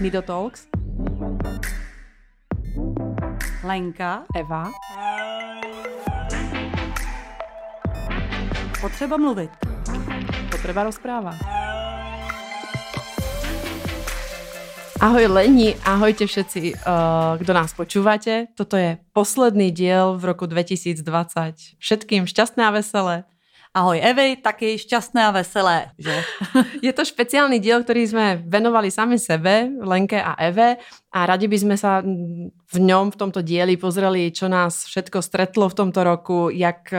Nido Talks. Lenka. Eva. Potřeba mluvit. Potreba rozpráva. Ahoj Leni, ahojte všetci, uh, kdo nás počúvate. Toto je posledný diel v roku 2020. Všetkým šťastné a veselé. Ahoj Evy, taky šťastné a veselé, že? Je to špeciálny diel, ktorý sme venovali sami sebe, Lenke a Eve a radi by sme sa v ňom, v tomto dieli pozreli, čo nás všetko stretlo v tomto roku, jak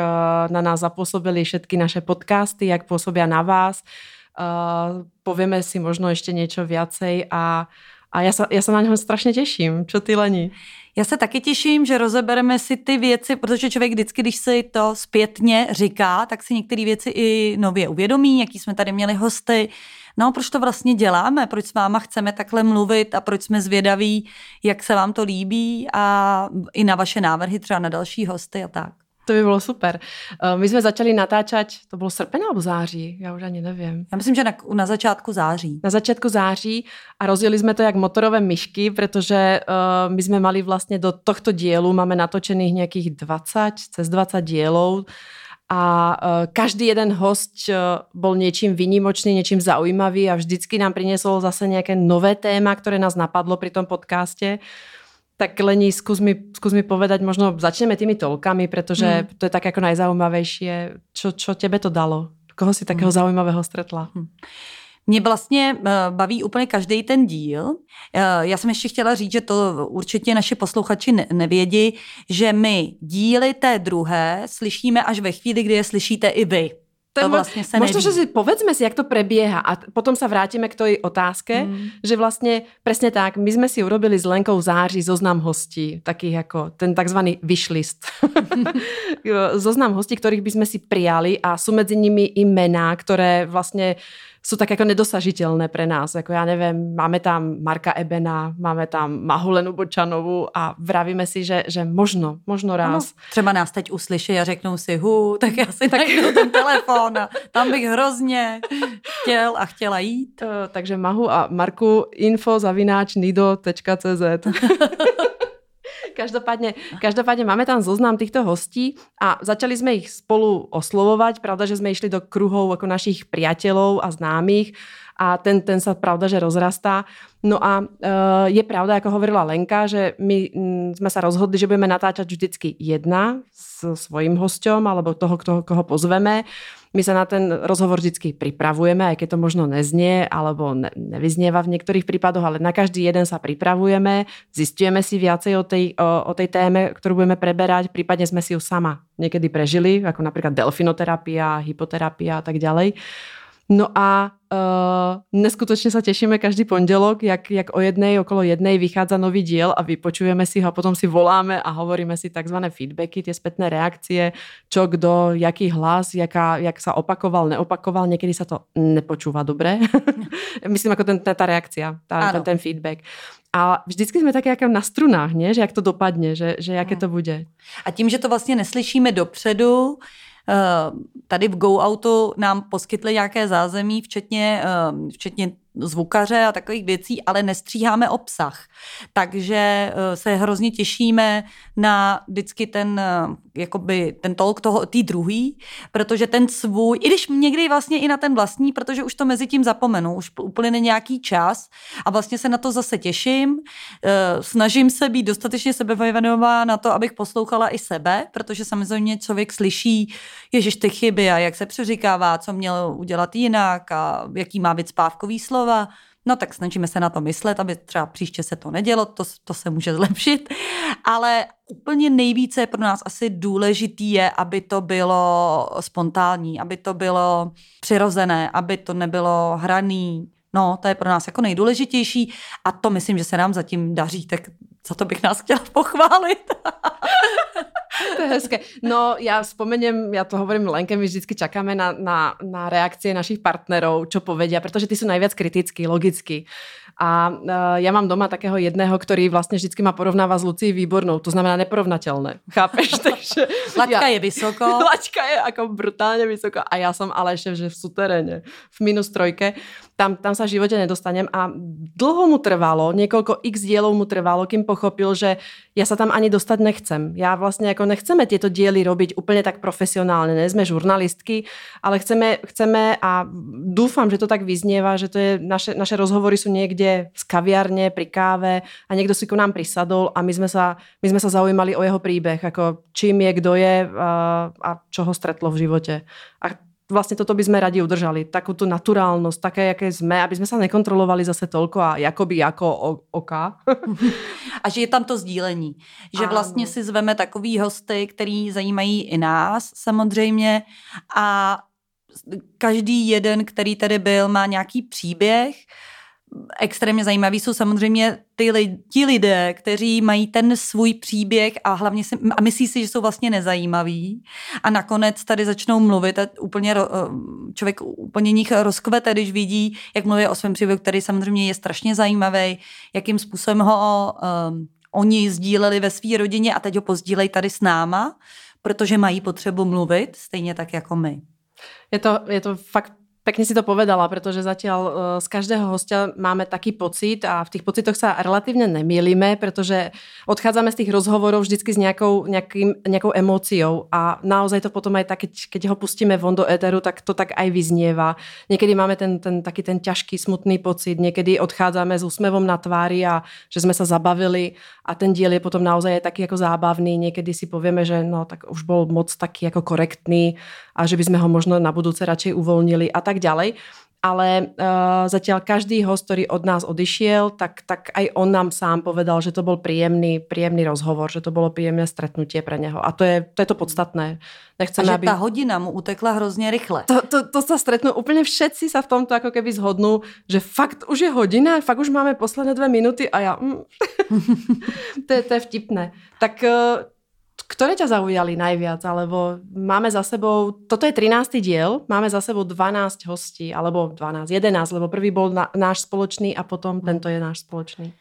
na nás zapôsobili všetky naše podcasty, jak pôsobia na vás. Uh, povieme si možno ešte niečo viacej a, a ja, sa, ja sa na ňom strašne teším. Čo ty, Leni? Já se taky těším, že rozebereme si ty věci, protože člověk vždycky, když si to zpětně říká, tak si některé věci i nově uvědomí, jaký jsme tady měli hosty. No, proč to vlastně děláme, proč s váma chceme takhle mluvit a proč jsme zvědaví, jak se vám to líbí a i na vaše návrhy třeba na další hosty a tak. To by bylo super. Eh, my jsme začali natáčet, to bylo srpen nebo září, já už ani nevím. Já myslím, že na, na začátku září. Na začátku září a rozjeli jsme to jak motorové myšky, protože uh, my jsme mali vlastně do tohto dielu, máme natočených nějakých 20, cez 20 dielov a uh, každý jeden host uh, bol něčím výnimočný, něčím zaujímavý a vždycky nám priniesol zase nějaké nové téma, které nás napadlo pri tom podcaste. Tak Lení, skús mi, skús mi povedať, možno začneme tými tolkami, pretože mm. to je tak jako najzaujímavější. Čo, čo tebe to dalo? Koho si takého mm. zaujímavého stretla? Mm. Mě vlastně eh, baví úplně každý ten díl. Eh, já jsem ještě chtěla říct, že to určitě naši posluchači nevědí, že my díly té druhé slyšíme až ve chvíli, kdy je slyšíte i vy. To, to vlastne sa Možno, neví. že si povedzme si, jak to prebieha a potom sa vrátime k tej otázke, mm. že vlastne presne tak, my sme si urobili s Lenkou v září zoznam hostí, takých ako ten tzv. wishlist. zoznam hostí, ktorých by sme si prijali a sú medzi nimi i mená, ktoré vlastne jsou tak jako nedosažitelné pre nás. Jako já nevím, máme tam Marka Ebena, máme tam Mahulenu Bočanovu a vravíme si, že, že možno, možno raz. Ano, třeba nás teď uslyší a řeknou si, hu, tak já si tak ten telefon a tam bych hrozně chtěl a chtěla jít. Uh, takže Mahu a Marku info zavináč nido.cz Každopádne, každopádne máme tam zoznam týchto hostí a začali sme ich spolu oslovovať. Pravda, že sme išli do kruhov ako našich priateľov a známych a ten, ten sa pravda, že rozrastá. No a uh, je pravda, ako hovorila Lenka, že my mm, sme sa rozhodli, že budeme natáčať vždycky jedna s svojím hosťom alebo toho, kto, koho pozveme. My sa na ten rozhovor vždycky pripravujeme, aj keď to možno neznie alebo ne, nevyznieva v niektorých prípadoch, ale na každý jeden sa pripravujeme, zistujeme si viacej o tej, o, o tej téme, ktorú budeme preberať, prípadne sme si ju sama niekedy prežili, ako napríklad delfinoterapia, hypoterapia a tak ďalej. No a uh, neskutočne sa tešíme každý pondelok, jak, jak o jednej, okolo jednej vychádza nový diel a vypočujeme si ho a potom si voláme a hovoríme si tzv. feedbacky, tie spätné reakcie, čo kdo, jaký hlas, jaká, jak sa opakoval, neopakoval, niekedy sa to nepočúva dobre. Myslím ako ten, tá reakcia, tá, ten, ten feedback. A vždycky jsme také jako na strunách, ne? že jak to dopadne, že, že jaké to bude. A tím, že to vlastně neslyšíme dopředu, tady v Go Auto nám poskytli nějaké zázemí, včetně, eh, včetně zvukaře a takových věcí, ale nestříháme obsah. Takže eh, se hrozně těšíme na vždycky ten, eh, jakoby ten tolk toho, tý druhý, protože ten svůj, i když někdy vlastně i na ten vlastní, protože už to mezi tím zapomenu, už úplně nějaký čas a vlastně se na to zase těším. Eh, snažím se být dostatečně sebevědomová na to, abych poslouchala i sebe, protože samozřejmě člověk slyší, ježiš ty chyby a jak se přeříkává, co měl udělat jinak a jaký má být spávkový slovo slova, no tak snažíme se na to myslet, aby třeba příště se to nedělo, to, to se může zlepšit, ale úplně nejvíce pro nás asi důležitý je, aby to bylo spontánní, aby to bylo přirozené, aby to nebylo hraný, No, to je pro nás jako nejdůležitější a to myslím, že se nám zatím daří, tak za to bych nás chtěla pochválit. to je hezké. No já spomeniem, ja to hovorím Lenke, my vždycky čakáme na, na, na reakcie našich partnerov, čo povedia, pretože ty sú najviac kritickí, logicky. A uh, ja mám doma takého jedného, ktorý vlastne vždycky ma porovnáva s Lucí Výbornou, to znamená neporovnateľné. Chápeš? Takže Laťka ja, je vysoko. Laťka je ako brutálne vysoko a ja som ale ešte že v suteréne, v minus trojke. Tam, tam sa v živote nedostanem a dlho mu trvalo, niekoľko x dielov mu trvalo, kým pochopil, že ja sa tam ani dostať nechcem. Ja vlastne ako nechceme tieto diely robiť úplne tak profesionálne, ne sme žurnalistky, ale chceme, chceme a dúfam, že to tak vyznieva, že to je, naše, naše rozhovory sú niekde niekde z kaviarne pri káve a niekto si ku nám prisadol a my sme sa, my sme sa zaujímali o jeho príbeh, ako čím je, kto je a, a čo ho stretlo v živote. A vlastne toto by sme radi udržali. Takú tú naturálnosť, také, jaké sme, aby sme sa nekontrolovali zase toľko a jakoby jako oka. a že je tam to sdílení. Že vlastně si zveme takový hosty, který zajímají i nás samozřejmě a každý jeden, který tady byl, má nějaký příběh, extrémně zajímaví jsou samozřejmě ty, ti lidé, kteří mají ten svůj příběh a hlavně si, a myslí si, že jsou vlastně nezajímaví a nakonec tady začnou mluvit a úplně eh, člověk úplně nich rozkvete, když vidí, jak mluví o svém příběhu, který samozřejmě je strašně zajímavý, jakým způsobem ho um, oni sdíleli ve své rodině a teď ho pozdílejí tady s náma, protože mají potřebu mluvit, stejně tak jako my. Je to, je to fakt Pekne si to povedala, pretože zatiaľ uh, z každého hostia máme taký pocit a v tých pocitoch sa relatívne nemýlime, pretože odchádzame z tých rozhovorov vždycky s nejakou, nejakým, nejakou emóciou a naozaj to potom aj tak, keď, keď ho pustíme von do éteru, tak to tak aj vyznieva. Niekedy máme ten, ten taký ten ťažký, smutný pocit, niekedy odchádzame s úsmevom na tvári a že sme sa zabavili a ten diel je potom naozaj taký ako zábavný. Niekedy si povieme, že no tak už bol moc taký ako korektný a že by sme ho možno na budúce radšej uvoľnili a tak ďalej ale uh, zatiaľ každý host, ktorý od nás odišiel, tak, tak aj on nám sám povedal, že to bol príjemný, príjemný rozhovor, že to bolo príjemné stretnutie pre neho. A to je to, je to podstatné. Nechceme, a že aby... tá hodina mu utekla hrozně rychle. To, to, to sa stretnú, úplne všetci sa v tomto ako keby zhodnú, že fakt už je hodina, fakt už máme posledné dve minuty a ja... Mm. to, je, to je vtipné. Tak uh, ktoré ťa zaujali najviac? Alebo máme za sebou, toto je 13. diel, máme za sebou 12 hostí, alebo 12, 11, lebo prvý bol na, náš spoločný a potom tento je náš spoločný.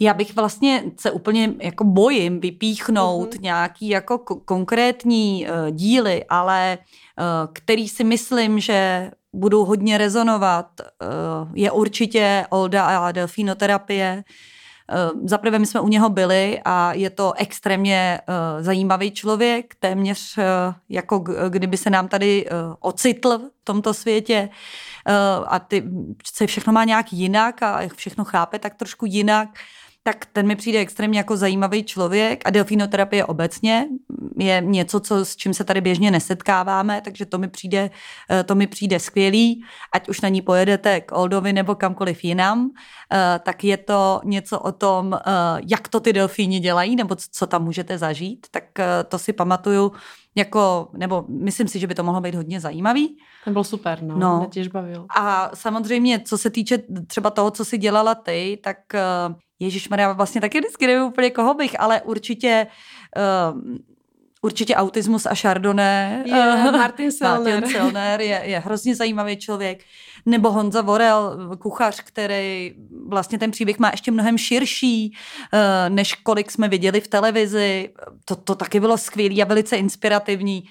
Já bych vlastně se úplně jako bojím vypíchnout mm-hmm. nějaký jako konkrétní uh, díly, ale uh, který si myslím, že budou hodně rezonovat, uh, je určitě Olda a delfinoterapie. Eh, zaprvé my jsme u něho byli a je to extrémně uh, zajímavý člověk, téměř uh, jako kdyby se nám tady ocitl v tomto světě. A ty se všechno má nějak jinak a všechno chápe tak trošku jinak tak ten mi přijde extrémně jako zajímavý člověk a delfinoterapie obecně je něco, co, s čím se tady běžně nesetkáváme, takže to mi přijde, eh, to mi přijde skvělý. Ať už na ní pojedete k Oldovi nebo kamkoliv jinam, eh, tak je to něco o tom, eh, jak to ty delfíni dělají nebo co tam můžete zažít, tak to si pamatuju jako, nebo myslím si, že by to mohlo být hodně zajímavý. Ten byl super, no, no. mě těž bavil. A samozřejmě, co se týče třeba toho, co si dělala ty, tak Ježíš Maria, vlastně taky vždycky nevím úplně koho bych, ale určitě uh, Určitě autismus a Chardonnay. Je, Martin Selner. Martin Selner je, je hrozně zajímavý člověk. Nebo Honza Vorel, kuchař, který vlastně ten příběh má ještě mnohem širší, eh, než kolik jsme viděli v televizi. To, to taky bylo skvělé a velice inspirativní.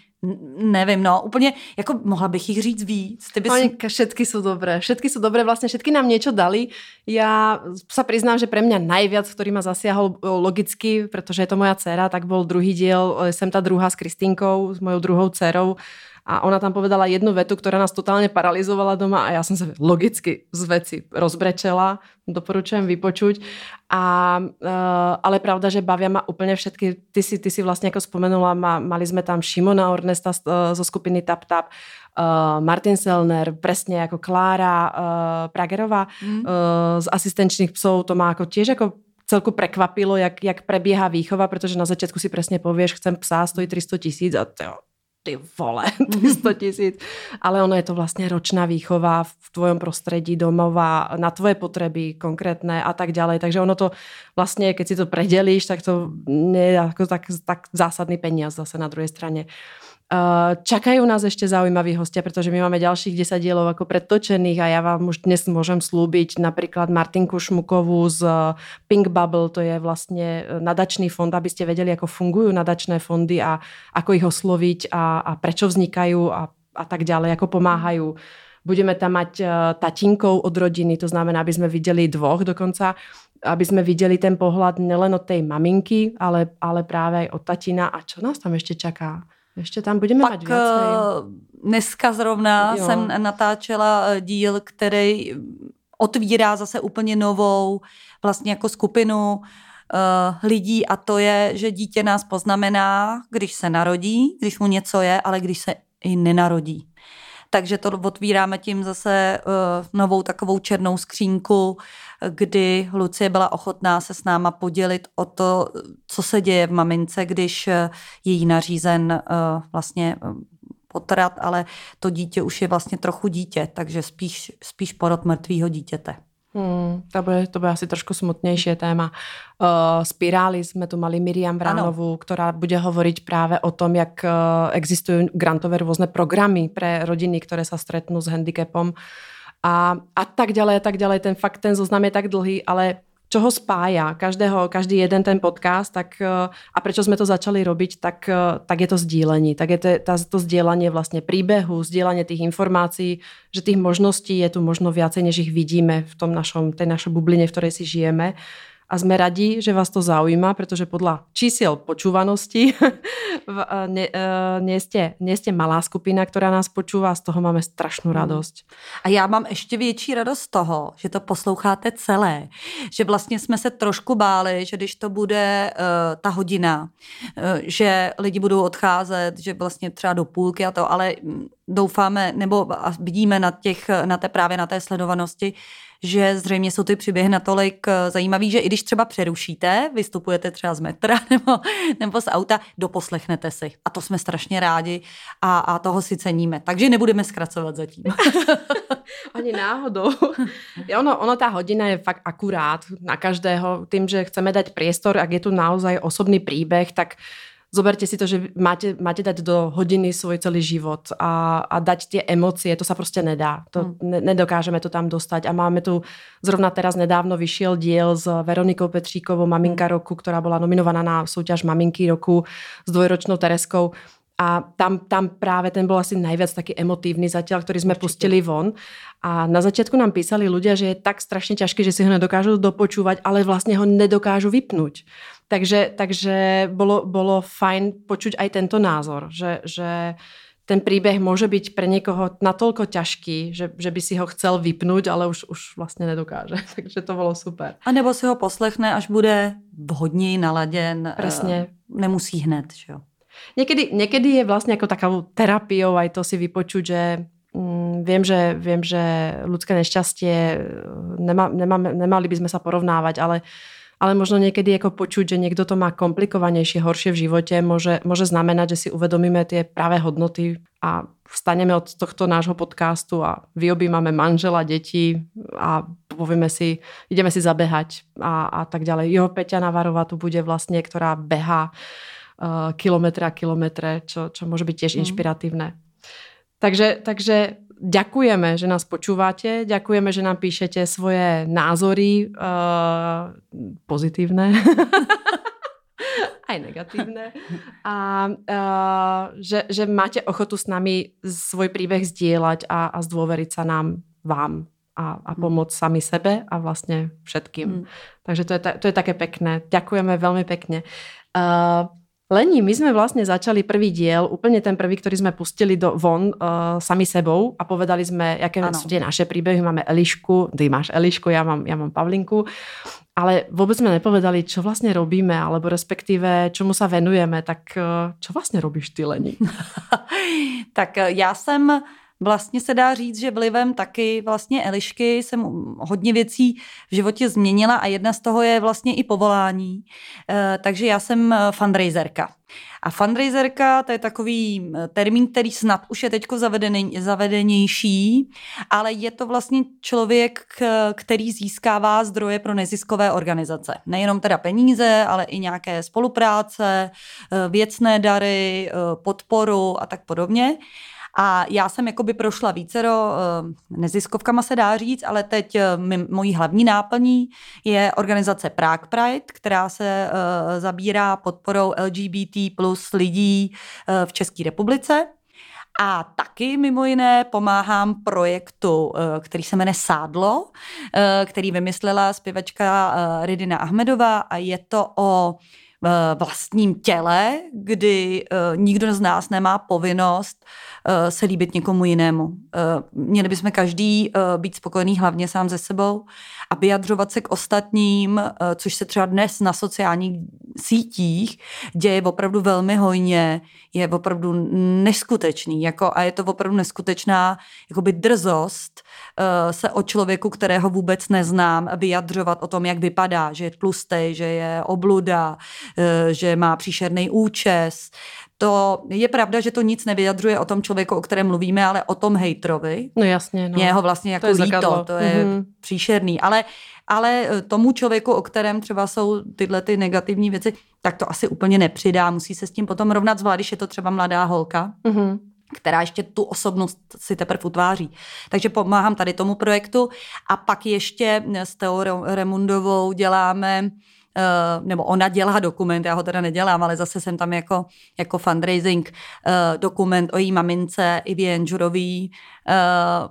Nevím, no, úplně, jako mohla bych jich říct víc. Ty bys... Oni, všetky sú dobré, všetky sú dobré, vlastne všetky nám niečo dali. Ja sa priznám, že pre mňa najviac, ktorý ma zasiahol logicky, pretože je to moja dcera, tak bol druhý diel, sem tá druhá s Kristínkou, s mojou druhou dcerou a ona tam povedala jednu vetu, ktorá nás totálne paralizovala doma a ja som sa logicky z veci rozbrečela, doporučujem vypočuť. A, uh, ale pravda, že bavia ma úplne všetky, ty si, ty si vlastne ako spomenula, ma, mali sme tam Šimona Ornesta uh, zo skupiny Tap Tap, uh, Martin Selner, presne ako Klára uh, Pragerová mm. uh, z asistenčných psov, to má ako tiež ako celku prekvapilo, jak, jak prebieha výchova, pretože na začiatku si presne povieš, chcem psa, stojí 300 tisíc a to ty vole, 100 tisíc. Ale ono je to vlastne ročná výchova v tvojom prostredí domova, na tvoje potreby konkrétne a tak ďalej. Takže ono to vlastne, keď si to predelíš, tak to nie je ako tak, tak zásadný peniaz zase na druhej strane. Eh, čakajú nás ešte zaujímaví hostia, pretože my máme ďalších 10 dielov ako predtočených a ja vám už dnes môžem slúbiť napríklad Martinku Šmukovú z eh, Pink Bubble, to je vlastne eh, nadačný fond, aby ste vedeli, ako fungujú nadačné fondy a ako ich osloviť a, a prečo vznikajú a, a tak ďalej, ako pomáhajú. Budeme tam mať tatinkov od rodiny, to znamená, aby sme videli dvoch dokonca, aby sme videli ten pohľad nelen od tej maminky, ale, ale práve aj od tatina. A čo nás tam ešte čaká? Ještě tam budeme Pak, mať viacej. Eh, dneska zrovna jo. jsem natáčela eh, díl, který otvírá zase úplně novou vlastně jako skupinu uh, lidí a to je, že dítě nás poznamená, když se narodí, když mu něco je, ale když se i nenarodí. Takže to otvíráme tím zase uh, novou takovou černou skřínku, kdy Lucie byla ochotná se s náma podělit o to, co se děje v mamince, když je jí nařízen uh, vlastně potrat, ale to dítě už je vlastně trochu dítě, takže spíš, spíš porod mrtvého dítěte. Hmm, to, bude, to bude asi trošku smutnější téma. Uh, Spirály jsme tu mali Miriam Vránovou, která bude hovoriť právě o tom, jak uh, existují grantové různé programy pre rodiny, které se stretnú s handicapom a, a tak ďalej, a tak ďalej. Ten fakt, ten zoznam je tak dlhý, ale čo ho spája, každého, každý jeden ten podcast, tak eh, a prečo sme to začali robiť, tak, eh, tak je to sdílení. Tak je to, to sdílenie vlastne príbehu, sdílenie tých informácií, že tých možností je tu možno viacej, než ich vidíme v tom našom, tej našej bubline, v ktorej si žijeme a sme radi, že vás to zaujíma, pretože podľa čísiel počúvanosti nie, nie, ste, nie ste malá skupina, která nás počúva a z toho máme strašnou hmm. radost. A já mám ještě větší radost z toho, že to posloucháte celé. Že vlastně jsme se trošku báli, že když to bude uh, ta hodina, uh, že lidi budou odcházet, že vlastně třeba do půlky a to, ale mm, doufáme, nebo vidíme na, těch, na té právě na té sledovanosti, že zřejmě jsou ty příběhy natolik eh, zajímavý, že i když třeba přerušíte, vystupujete třeba z metra nebo, nebo z auta, doposlechnete si. A to jsme strašně rádi a, a toho si ceníme. Takže nebudeme zkracovat zatím. Ani náhodou. ono, ono tá hodina je fakt akurát na každého. Tým, že chceme dať priestor, ak je tu naozaj osobný príbeh, tak zoberte si to, že máte, máte dať do hodiny svoj celý život a, a dať tie emócie, to sa prostě nedá. To hmm. ne, nedokážeme to tam dostať a máme tu, zrovna teraz nedávno vyšiel diel s Veronikou Petříkovou, Maminka hmm. roku, ktorá bola nominovaná na souťaž Maminky roku s dvojročnou Tereskou a tam, tam práve ten bol asi najviac taký emotívny zatiaľ, ktorý sme Určite. pustili von. A na začiatku nám písali ľudia, že je tak strašne ťažké, že si ho nedokážu dopočúvať, ale vlastne ho nedokážu vypnúť. Takže, takže bolo, bolo fajn počuť aj tento názor, že, že ten príbeh môže byť pre niekoho natoľko ťažký, že, že by si ho chcel vypnúť, ale už, už vlastně nedokáže. Takže to bylo super. A nebo si ho poslechne, až bude vhodněji naladěn. Presne. Nemusí hned, že jo? Niekedy, niekedy je vlastne ako takou terapiou aj to si vypočuť, že mm, viem, že, viem, že ľudské nešťastie, nemá, nemá, nemali by sme sa porovnávať, ale ale možno niekedy ako počuť, že niekto to má komplikovanejšie, horšie v živote, môže, môže znamenať, že si uvedomíme tie pravé hodnoty a vstaneme od tohto nášho podcastu a vyobímame manžela, deti a povieme si, ideme si zabehať a, a tak ďalej. Jeho Peťa Navarová tu bude vlastne, ktorá beha uh, kilometre a kilometre, čo, čo môže byť tiež mm. inšpiratívne. Takže, takže ďakujeme, že nás počúvate, ďakujeme, že nám píšete svoje názory uh, pozitívne. aj negatívne. A uh, že, že máte ochotu s nami svoj príbeh zdieľať a, a zdôveriť sa nám, vám a, a pomôcť sami sebe a vlastne všetkým. Mm. Takže to je, to je také pekné. Ďakujeme veľmi pekne. Uh, Lení, my sme vlastne začali prvý diel, úplne ten prvý, ktorý sme pustili do von uh, sami sebou a povedali sme, jaké ano. sú tie naše príbehy. Máme Elišku, ty máš Elišku, ja mám, ja mám Pavlinku, ale vôbec sme nepovedali, čo vlastne robíme, alebo respektíve čomu sa venujeme. Tak uh, čo vlastne robíš ty, Lení? tak uh, já jsem vlastně se dá říct, že vlivem taky vlastně Elišky jsem hodně věcí v životě změnila a jedna z toho je vlastně i povolání. Eh, takže já jsem eh, fundraiserka. A fundraiserka, to je takový eh, termín, který snad už je teď zavedenější, ale je to vlastně člověk, který získává zdroje pro neziskové organizace. Nejenom teda peníze, ale i nějaké spolupráce, věcné dary, podporu a tak podobně. A já jsem jakoby prošla vícero eh, neziskovkama se dá říct, ale teď eh, mojí hlavní náplní je organizace Prague Pride, která se eh, zabírá podporou LGBT plus lidí v České republice. A taky mimo jiné pomáhám projektu, který se jmenuje Sádlo, který vymyslela zpěvačka Ridina Ahmedová a je to o vlastním těle, kdy nikdo z nás nemá povinnost Eh, se líbit někomu jinému. Eh, měli bychom každý eh, být spokojený hlavně sám ze sebou a vyjadřovat se k ostatním, což se třeba dnes na sociálních sítích děje opravdu velmi hojně, je opravdu neskutečný jako, a je to opravdu neskutečná jakoby drzost se o člověku, kterého vůbec neznám, vyjadřovat o tom, jak vypadá, že je tlustý, že je obluda, že má příšerný účes to je pravda, že to nic nevyjadřuje o tom člověku, o kterém mluvíme, ale o tom hejtrovi. No jasně. No. Mě ho vlastně jako to je líto, to je mm-hmm. příšerný. Ale, ale eh, tomu člověku, o kterém třeba jsou tyhle ty negativní věci, tak to asi úplně nepřidá. Musí se s tím potom rovnat zvlášť, když je to třeba mladá holka. Mm-hmm která ještě tu osobnost si teprve utváří. Takže pomáhám tady tomu projektu a pak ještě s Teou Remundovou děláme Eh, nebo ona dělá dokument, já ho teda nedělám, ale zase jsem tam jako, jako fundraising eh, dokument o její mamince Ivě Jenžurový, eh,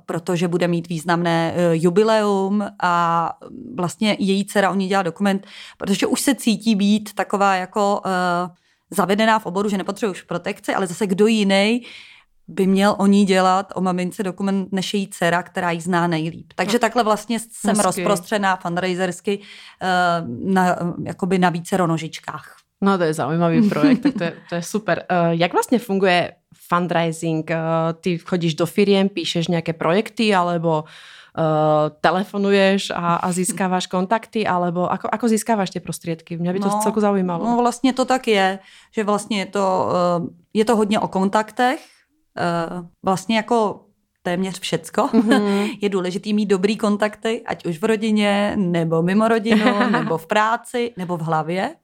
protože bude mít významné jubileum a vlastně její dcera o ní dělá dokument, protože už se cítí být taková jako zavedená v oboru, že nepotřebuje už protekci, ale zase kdo jiný by měl o ní dělat, o mamince dokument, než její dcera, která ji zná nejlíp. Takže takhle vlastně jsem Hezky. rozprostřená fundraisersky uh, na, jakoby na více nožičkách. No to je zaujímavý projekt, tak to je, to je super. Uh, jak vlastně funguje fundraising? Uh, ty chodíš do firiem, píšeš nějaké projekty, alebo Uh, telefonuješ a, a získáváš kontakty, alebo ako, ako získáváš ty prostředky? Mě by to no, celku zaujímalo. No vlastně to tak je, že vlastně je to, je to hodně o kontaktech, vlastně jako téměř všecko. Mm-hmm. Je důležitý mít dobrý kontakty, ať už v rodině, nebo mimo rodinu, nebo v práci, nebo v hlavě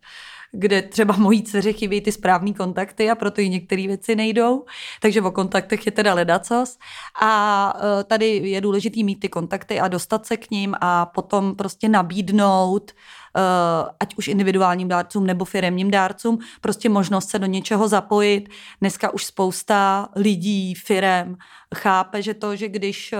kde třeba mojí dceři chybí ty správný kontakty a proto i některé věci nejdou. Takže o kontaktech je teda ledacos. A e, tady je důležitý mít ty kontakty a dostat se k ním a potom prostě nabídnout Eh, ať už individuálním dárcům nebo firemním dárcům, prostě možnost se do něčeho zapojit. Dneska už spousta lidí, firem chápe, že to, že když eh,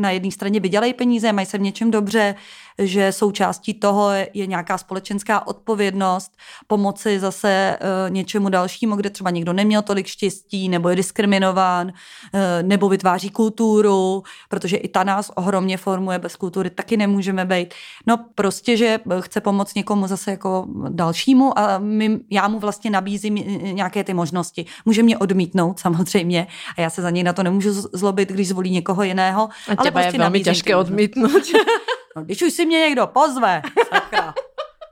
na jedné straně vydělají peníze, mají se v něčem dobře, že součástí toho je nějaká společenská odpovědnost, pomoci zase uh, něčemu dalšímu, kde třeba někdo neměl tolik štěstí, nebo je diskriminován, uh, nebo vytváří kulturu, protože i ta nás ohromně formuje, bez kultury taky nemůžeme být. No prostě, že chce pomoct někomu zase jako dalšímu a my, já mu vlastně nabízím nějaké ty možnosti. Může mě odmítnout samozřejmě a já se za něj na to nemůžu zlobit, když zvolí někoho jiného. A ale prostě je velmi těžké odmítnout. No, když už si mě někdo pozve, sakra,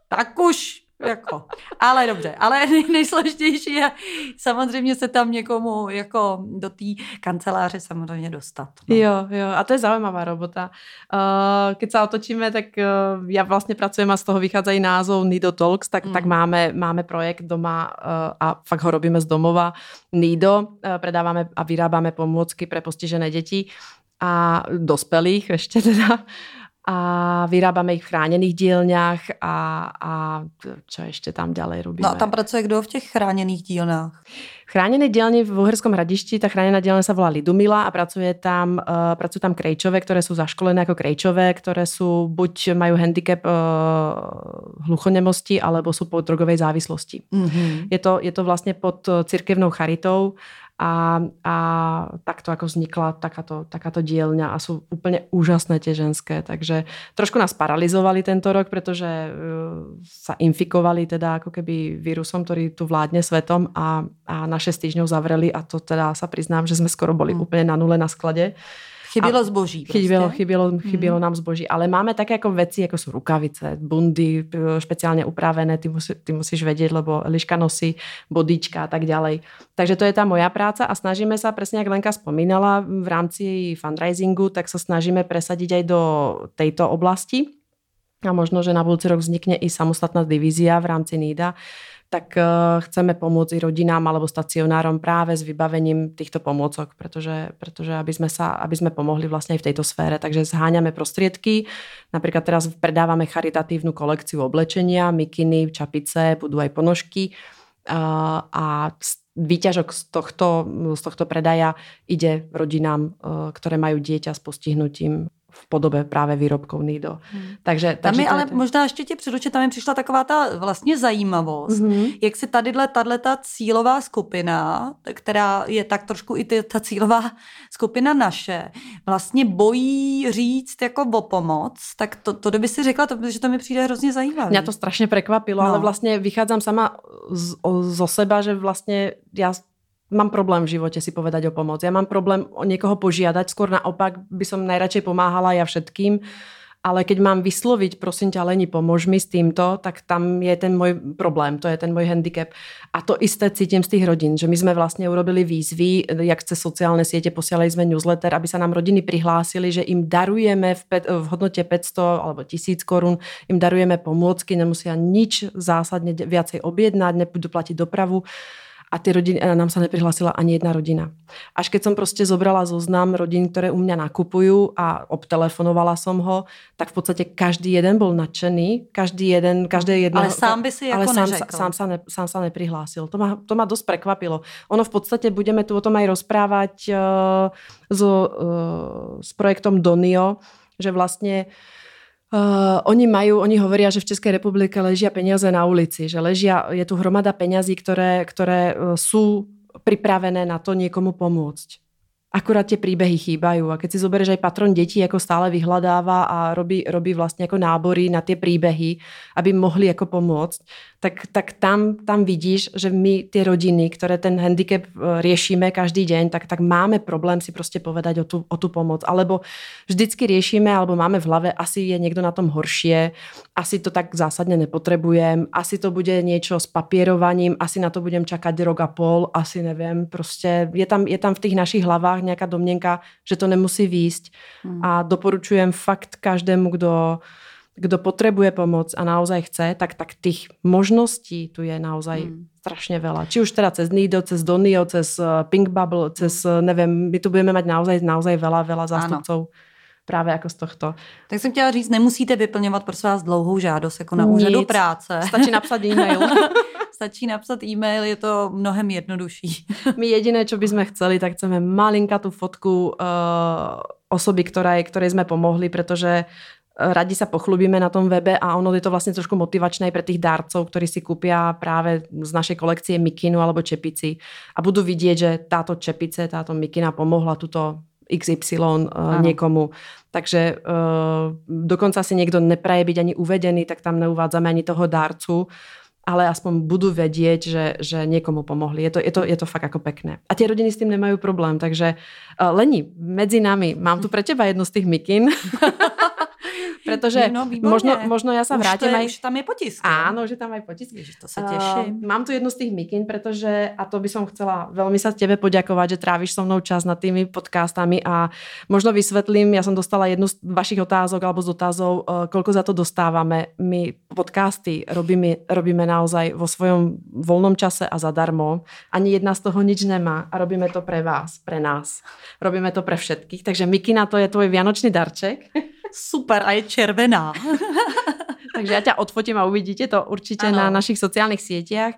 tak už jako. Ale dobře, ale nejsložitější je samozřejmě se tam někomu jako do té kanceláře samozřejmě dostat. No. Jo, jo, a to je zaujímavá robota. Uh, keď sa otočíme, tak uh, ja vlastně pracujem a z toho vychádzají názov Nido Talks, tak, mm. tak máme, máme projekt doma uh, a fakt ho robíme z domova. Nido, uh, predáváme a vyrábáme pomôcky pre postižené deti a dospelých ještě teda a vyrábáme ich v chráněných dílňách a, a čo ještě tam ďalej robíme. No a tam pracuje kdo v těch chráněných dílnách? Chráněné dílni v Uherskom hradišti, ta chráněná dílna sa volá Lidumila a pracuje tam, uh, pracujú tam krejčové, ktoré sú zaškolené ako krejčové, ktoré sú buď majú handicap uh, hluchonemosti, alebo sú po drogovej závislosti. Mm-hmm. Je, to, je to vlastne pod cirkevnou charitou a, a takto ako vznikla takáto, takáto dielňa a sú úplne úžasné tie ženské. Takže trošku nás paralizovali tento rok, pretože uh, sa infikovali teda ako keby vírusom, ktorý tu vládne svetom a, a na 6 týždňov zavreli a to teda sa priznám, že sme skoro boli mm. úplne na nule na sklade. Chybělo zboží. Prostě. Chybělo, chybělo, chybělo hmm. nám zboží. Ale máme také jako věci, jako jsou rukavice, bundy špeciálně upravené, ty, musí, ty musíš vědět, lebo Liška nosí bodička a tak ďalej. Takže to je ta moja práca a snažíme se, přesně jak Lenka spomínala, v rámci její fundraisingu, tak se snažíme presadiť aj do tejto oblasti. A možno, že na budúci rok vznikne i samostatná divízia v rámci NIDA, tak eh, chceme pomôcť i rodinám alebo stacionárom práve s vybavením týchto pomôcok, pretože, pretože aby, sme sa, aby sme pomohli vlastne aj v tejto sfére. Takže zháňame prostriedky. Napríklad teraz predávame charitatívnu kolekciu oblečenia, mikiny, čapice, budú aj ponožky eh, a výťažok z tohto, z tohto predaja ide rodinám, eh, ktoré majú dieťa s postihnutím v podobě právě výrobků Nido. Hmm. Takže, tam takže je ale to... možná ještě tě předučit, tam mi přišla taková ta vlastně zajímavost, mm-hmm. jak se tadyhle ta cílová skupina, která je tak trošku i ty, ta cílová skupina naše, vlastně bojí říct jako o pomoc, tak to, to kdyby si řekla, to, že to mi přijde hrozně zajímavé. Mě to strašně překvapilo, no. ale vlastně vychádzam sama z, o, zo seba, že vlastně já mám problém v živote si povedať o pomoc. Ja mám problém o niekoho požiadať, skôr naopak by som najradšej pomáhala ja všetkým, ale keď mám vysloviť, prosím ťa, Leni, pomož mi s týmto, tak tam je ten môj problém, to je ten môj handicap. A to isté cítim z tých rodín, že my sme vlastne urobili výzvy, jak cez sociálne siete posielali sme newsletter, aby sa nám rodiny prihlásili, že im darujeme v, pet, v hodnote 500 alebo 1000 korun, im darujeme pomôcky, nemusia nič zásadne viacej objednať, nebudú platiť dopravu a ty rodiny, a nám sa neprihlásila ani jedna rodina. Až keď som prostě zobrala zoznam rodín, ktoré u mňa nakupujú a obtelefonovala som ho, tak v podstate každý jeden bol nadšený, každý jeden, každé jedno... Ale sám by si jako ale sám, sám, sa ne, sám sa neprihlásil. To ma, to ma dosť prekvapilo. Ono v podstate budeme tu o tom aj rozprávať uh, so, uh, s projektom Donio, že vlastne uh, Uh, oni majú, oni hovoria, že v Českej republike ležia peniaze na ulici, že ležia, je tu hromada peňazí, ktoré, ktoré sú pripravené na to niekomu pomôcť akurát tie príbehy chýbajú. A keď si zoberieš aj patron detí, ako stále vyhľadáva a robí, robí vlastne ako nábory na tie príbehy, aby mohli ako pomôcť, tak, tak tam, tam vidíš, že my tie rodiny, ktoré ten handicap e, riešime každý deň, tak, tak máme problém si prostě povedať o tu, o tu pomoc. Alebo vždycky riešime, alebo máme v hlave, asi je niekto na tom horšie, asi to tak zásadne nepotrebujem, asi to bude niečo s papierovaním, asi na to budem čakať rok a pol, asi neviem. Prostě je tam, je tam v tých našich hlavách hlavách nějaká domněnka, že to nemusí výjsť. Hmm. A doporučujem fakt každému, kdo kdo potrebuje pomoc a naozaj chce, tak, tak tých možností tu je naozaj hmm. strašně veľa. Či už teda cez Nido, cez Donio, cez eh, Pink Bubble, cez, eh, nevím, my tu budeme mať naozaj, naozaj veľa, veľa zástupců. Ano právě jako z tohto. Tak jsem chtěla říct, nemusíte vyplňovat pro vás dlouhou žádost jako na úřadu Nic. práce. Stačí napsat e-mail. Stačí napsat e-mail, je to mnohem jednodušší. My jediné, čo by sme chceli, tak chceme tu fotku uh, osoby, ktorej, ktorej sme pomohli, pretože eh, radi sa pochlubíme na tom webe a ono je to vlastne trošku motivačné pre tých dárcov, ktorí si kúpia práve z našej kolekcie mikinu alebo čepici a budú vidieť, že táto čepice, táto mikina pomohla tuto XY uh, niekomu. Takže uh, dokonca si niekto nepraje byť ani uvedený, tak tam neuvádzame ani toho dárcu ale aspoň budú vedieť, že, že niekomu pomohli. Je to, je, to, je to fakt ako pekné. A tie rodiny s tým nemajú problém, takže uh, Leni, medzi nami, mám tu pre teba jednu z tých mikin. Protože no, možno, možno ja sa už vrátim aj... Už tam je potisk. Áno, že tam aj potisk. Ježiš, to sa teším. Uh, mám tu jednu z tých mikin, pretože, a to by som chcela veľmi sa tebe poďakovať, že tráviš so mnou čas nad tými podcastami a možno vysvetlím, ja som dostala jednu z vašich otázok alebo z otázov, uh, koľko za to dostávame. My podcasty robíme, robíme naozaj vo svojom voľnom čase a zadarmo. Ani jedna z toho nič nemá a robíme to pre vás, pre nás. Robíme to pre všetkých. Takže Mikina, to je tvoj vianočný darček. Super a je červená. Takže já tě odfotím a uvidíte to určitě ano. na našich sociálních sítích.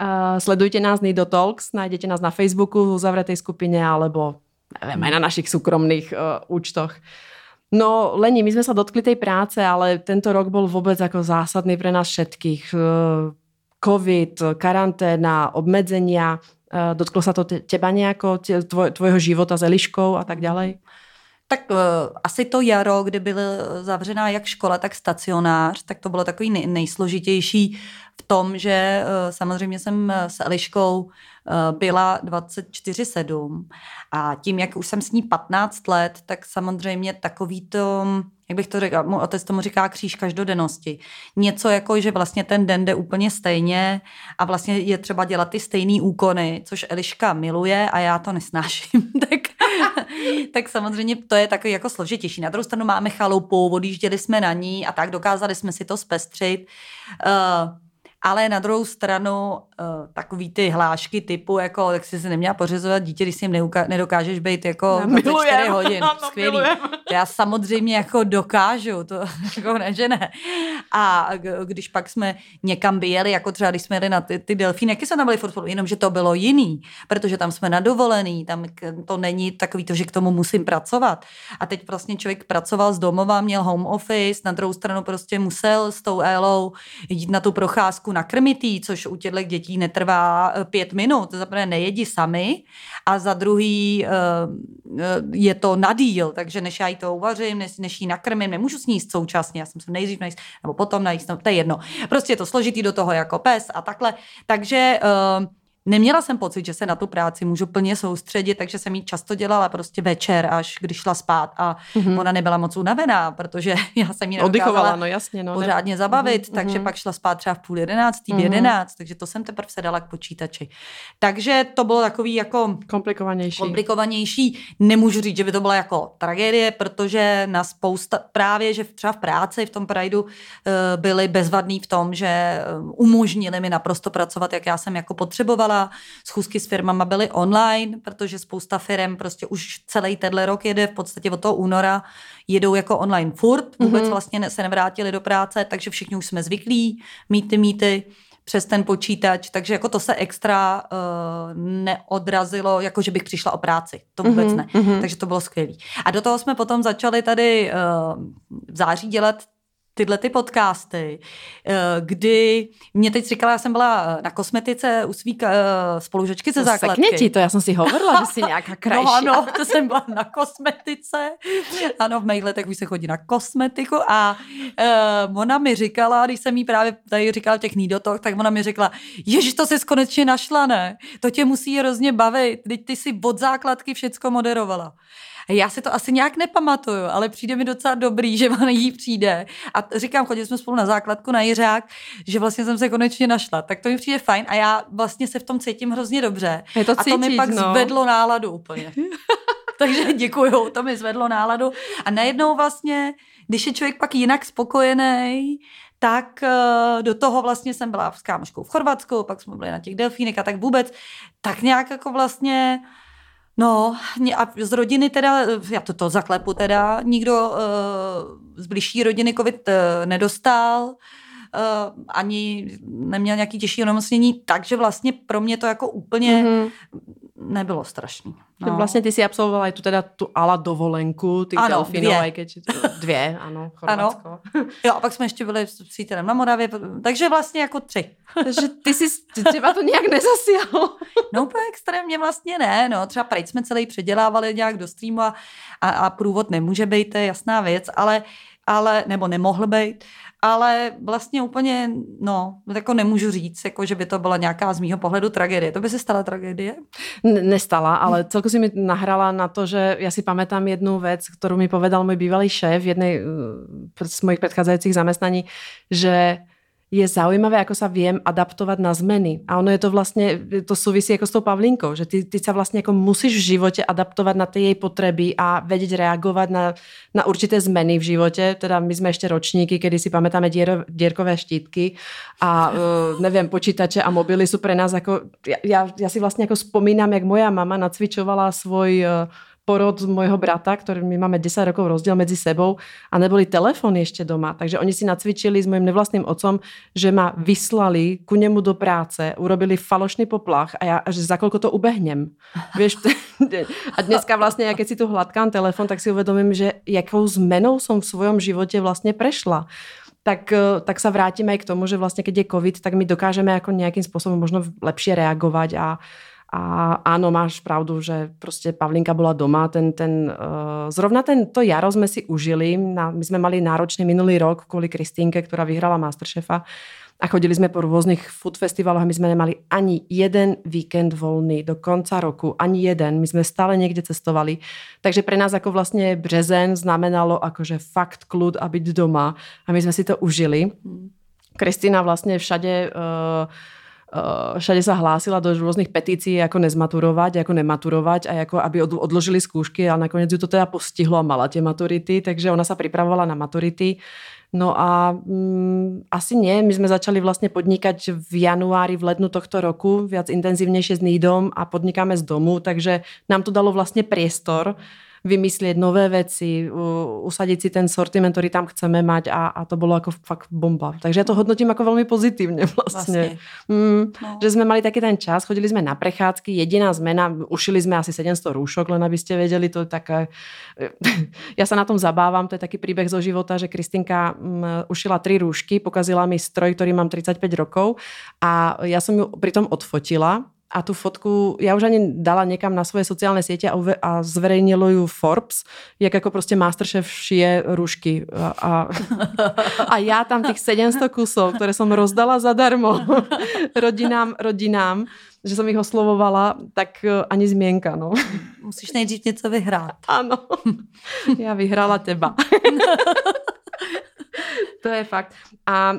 Uh, sledujte nás Nido Talks, najdete nás na Facebooku v uzavretej skupine alebo neviem, aj na našich súkromných uh, účtoch. No, Leni, my sme sa dotkli tej práce, ale tento rok bol vôbec ako zásadný pre nás všetkých. Uh, COVID, karanténa, obmedzenia, Dotklo sa to teba nejako, tvoj, tvojho života s Eliškou a tak ďalej? Tak uh, asi to jaro, kdy byla zavřená jak škola, tak stacionář, tak to bylo takový nej, nejsložitější v tom, že uh, samozřejmě jsem s Eliškou uh, byla 24-7 a tím, jak už jsem s ní 15 let, tak samozřejmě takový to jak bych to řekla, můj otec tomu říká kříž každodennosti. Něco jako, že vlastně ten den jde úplně stejně a vlastně je třeba dělat ty stejné úkony, což Eliška miluje a já to nesnáším. tak, tak samozřejmě to je takový jako složitější. Na druhou stranu máme chalupu, odjížděli jsme na ní a tak dokázali jsme si to zpestřit. Uh, ale na druhou stranu uh, takový ty hlášky typu, jako, tak si se neměla pořizovat dítě, když si jim neuka- nedokážeš být jako 24 hodin. No, Skvělý. To já samozřejmě jako dokážu, to jako ne, že ne. A když pak jsme někam byjeli, jako třeba když jsme jeli na ty, ty delfíny, jaký jsme tam byli furt jenom že to bylo jiný, protože tam jsme na dovolený, tam to není takový to, že k tomu musím pracovat. A teď vlastně člověk pracoval z domova, měl home office, na druhou stranu prostě musel s tou Elou jít na tu procházku nakrmitý, což u těchto dětí netrvá eh, pět minut. Za prvé nejedí sami a za druhý eh, eh, je to na díl, takže než já jí to uvařím, než, než jí nakrmím, nemůžu sníst současně, já jsem se nejdřív najíst, nebo potom najíst, no, to je jedno. Prostě je to složitý do toho jako pes a takhle. Takže Neměla jsem pocit, že se na tu práci můžu plně soustředit, takže jsem ji často dělala prostě večer, až když šla spát a mm-hmm. ona nebyla moc unavená, protože já jsem ji nedokázala no, jasně, no, pořádně zabavit, mm-hmm. takže pak šla spát třeba v půl jedenáctý, v mm-hmm. jedenáct, takže to jsem teprve sedala k počítači. Takže to bylo takový jako komplikovanější. komplikovanější. Nemůžu říct, že by to byla jako tragédie, protože na spousta, právě, že třeba v práci v tom Prideu eh, byli bezvadní v tom, že eh, umožnili mi naprosto pracovat, jak já jsem jako potřebovala dělala. Schůzky s firmama byly online, protože spousta firm prostě už celý tenhle rok jede v podstatě od toho února, jedou jako online furt, vůbec mm-hmm. vlastně se nevrátili do práce, takže všichni už jsme zvyklí mít ty mýty přes ten počítač, takže jako to se extra uh, neodrazilo, jako že bych přišla o práci. To vůbec mm-hmm, ne. Mm-hmm. Takže to bylo skvělé. A do toho jsme potom začali tady uh, v září dělat tyhle ty podcasty, eh, kdy mě teď říkala, já jsem byla na kosmetice u svý eh, spolužečky ze základky. Sekne ti to, já jsem si hovorila, že jsi nějaká krajší. No ano, to jsem byla na kosmetice. Ano, v mých letech už se chodí na kosmetiku a uh, ona mi říkala, když jsem jí právě tady říkala těch nídotok, tak ona mi řekla, ježiš, to jsi konečně našla, ne? To tě musí hrozně bavit, teď ty si od základky všecko moderovala. Já si to asi nějak nepamatuju, ale přijde mi docela dobrý, že ona jí přijde. A říkám, chodili jsme spolu na základku na Jiřák, že vlastně jsem se konečně našla. Tak to mi přijde fajn a já vlastně se v tom cítím hrozně dobře. Je to cítit, a to mi pak no. zvedlo náladu úplně. Takže děkuju, to mi zvedlo náladu. A najednou vlastně, když je člověk pak jinak spokojený, tak eh, do toho vlastně jsem byla s kámoškou v Chorvatsku, pak jsme byli na těch delfínech a tak vůbec, tak nějak jako vlastně No a z rodiny teda, já to, to zaklepu teda, nikdo uh, z blížší rodiny covid uh, nedostal, ani neměl nějaký těžší onemocnění, takže vlastně pro mě to jako úplně mm-hmm. nebylo strašný. No. Vlastně ty si absolvovala i tu teda tu ala dovolenku, ty ano, delfinové, dvě. Keď, dvě, ano, Chorvatsko. Ano. Jo, a pak jsme ještě byli s přítelem na Moravě, takže vlastně jako tři. Takže ty si třeba to nějak nezasiahlo. no úplně extrémně vlastně ne, no třeba prej jsme celý předělávali nějak do streamu a, a, a průvod nemůže být, to je jasná věc, ale ale, nebo nemohl být, ale vlastně úplně, no, jako nemůžu říct, jako, že by to byla nějaká z mýho pohledu tragédie. To by se stala tragédie? Nestala, ale celko si mi nahrala na to, že já si pamätám jednu věc, kterou mi povedal můj bývalý šéf v jednej eh, z mojich předcházejících zamestnaní, že je zaujímavé, ako sa viem adaptovať na zmeny. A ono je to vlastne, to súvisí ako s tou Pavlinkou, že ty, ty sa vlastne ako musíš v živote adaptovať na tie jej potreby a vedieť reagovať na, na určité zmeny v živote. Teda my sme ešte ročníky, kedy si pamätáme dier, dierkové štítky a uh, neviem, počítače a mobily sú pre nás ako... Ja, ja, ja si vlastne ako spomínam, jak moja mama nacvičovala svoj uh, porod môjho brata, ktorý my máme 10 rokov rozdiel medzi sebou a neboli telefóny ešte doma. Takže oni si nacvičili s mojim nevlastným otcom, že ma vyslali ku nemu do práce, urobili falošný poplach a ja, že za koľko to ubehnem. Vieš, a dneska vlastne, ja keď si tu hladkám telefon, tak si uvedomím, že jakou zmenou som v svojom živote vlastne prešla tak, tak sa vrátime aj k tomu, že vlastne keď je COVID, tak my dokážeme ako nejakým spôsobom možno lepšie reagovať a, A áno, máš pravdu, že proste Pavlinka bola doma. Ten, ten, uh, zrovna tento jaro sme si užili. Na, my sme mali náročný minulý rok kvôli Kristínke, ktorá vyhrala Masterchefa. A chodili sme po rôznych food festivaloch a my sme nemali ani jeden víkend voľný do konca roku. Ani jeden. My sme stále niekde cestovali. Takže pre nás ako vlastne březen znamenalo akože fakt kľud a byť doma. A my sme si to užili. Hmm. Kristýna vlastne všade... Uh, všade sa hlásila do rôznych petícií, ako nezmaturovať, ako nematurovať a ako aby odložili skúšky a nakoniec ju to teda postihlo a mala tie maturity, takže ona sa pripravovala na maturity. No a mm, asi nie, my sme začali vlastne podnikať v januári, v lednu tohto roku, viac intenzívnejšie s Nídom a podnikáme z domu, takže nám to dalo vlastne priestor vymyslieť nové veci, usadiť si ten sortiment, ktorý tam chceme mať a, a to bolo ako fakt bomba. Takže ja to hodnotím ako veľmi pozitívne vlastne. vlastne. Mm, no. Že sme mali taký ten čas, chodili sme na prechádzky, jediná zmena, ušili sme asi 700 rúšok, len aby ste vedeli, to je také... Ja sa na tom zabávam, to je taký príbeh zo života, že Kristinka um, ušila tri rúšky, pokazila mi stroj, ktorý mám 35 rokov a ja som ju pritom odfotila a tú fotku, ja už ani dala niekam na svoje sociálne siete a, uve, a zverejnilo ju Forbes, jak ako proste Masterchef šije rúšky. A, a, a ja tam tých 700 kusov, ktoré som rozdala zadarmo rodinám, rodinám, že som ich oslovovala, tak e, ani zmienka, no. Musíš nejdřív něco vyhrát. Áno. Ja vyhrala teba. to je fakt. A uh,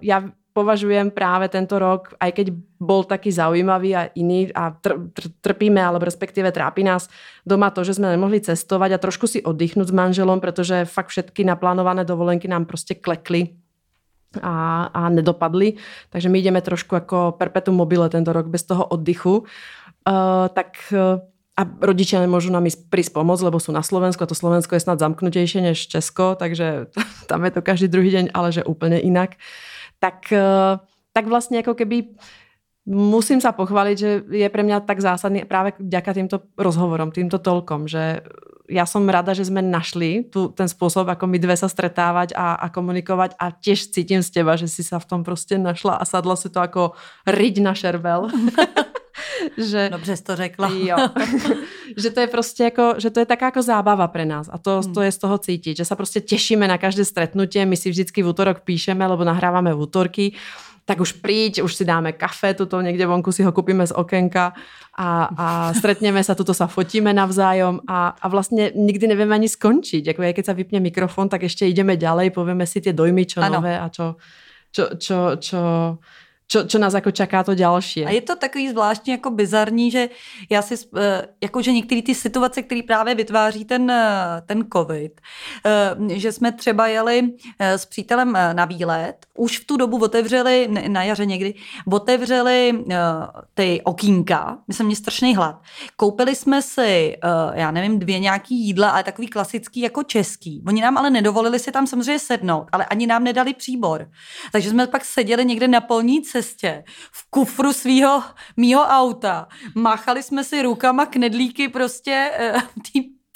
ja považujem práve tento rok, aj keď bol taký zaujímavý a iný a tr- tr- trpíme, alebo respektíve trápi nás doma to, že sme nemohli cestovať a trošku si oddychnúť s manželom, pretože fakt všetky naplánované dovolenky nám proste klekli a, a nedopadli. Takže my ideme trošku ako perpetuum mobile tento rok bez toho oddychu. Uh, tak uh, a rodičia nemôžu nám ísť prísť pomôcť, lebo sú na Slovensku a to Slovensko je snad zamknutejšie než Česko, takže tam je to každý druhý deň, ale že úplne inak. Uh, tak, eh, tak vlastne ako keby musím sa pochváliť, že je pre mňa tak zásadný práve vďaka týmto rozhovorom, týmto tolkom, že ja som rada, že sme našli tu, ten spôsob, ako my dve sa stretávať a, a komunikovať a tiež cítim z teba, že si sa v tom prostě našla a sadla si to ako riť na šervel. že, Dobře jsi to řekla. jo, že to je prostě jako, že to je taká jako zábava pre nás a to, hmm. to je z toho cítiť, že sa prostě tešíme na každé stretnutie, my si vždycky v útorok píšeme, lebo nahrávame v útorky, tak už príď, už si dáme kafe, tuto někde vonku si ho kupíme z okenka a, a stretneme sa, tuto sa fotíme navzájom a, a vlastne nikdy nevieme ani skončiť. Jako keď sa vypne mikrofon, tak ešte ideme ďalej, povieme si tie dojmy, čo ano. nové a čo, čo, čo, čo, čo, čo nás jako čaká to další. A je to takový zvláštní jako bizarní, že já si, eh, jako že některé ty situace, které právě vytváří ten, eh, ten covid, eh, že jsme třeba jeli s přítelem na výlet, už v tu dobu otevřeli, na jaře někdy, otevřeli ty okýnka, my jsme měli strašný hlad. Koupili jsme si, já nevím, dvě nějaký jídla, ale takový klasický jako český. Oni nám ale nedovolili si tam samozřejmě sednout, ale ani nám nedali příbor. Takže jsme pak seděli někde na polnici cestě v kufru svého mýho auta. Máchali jsme si rukama knedlíky prostě uh,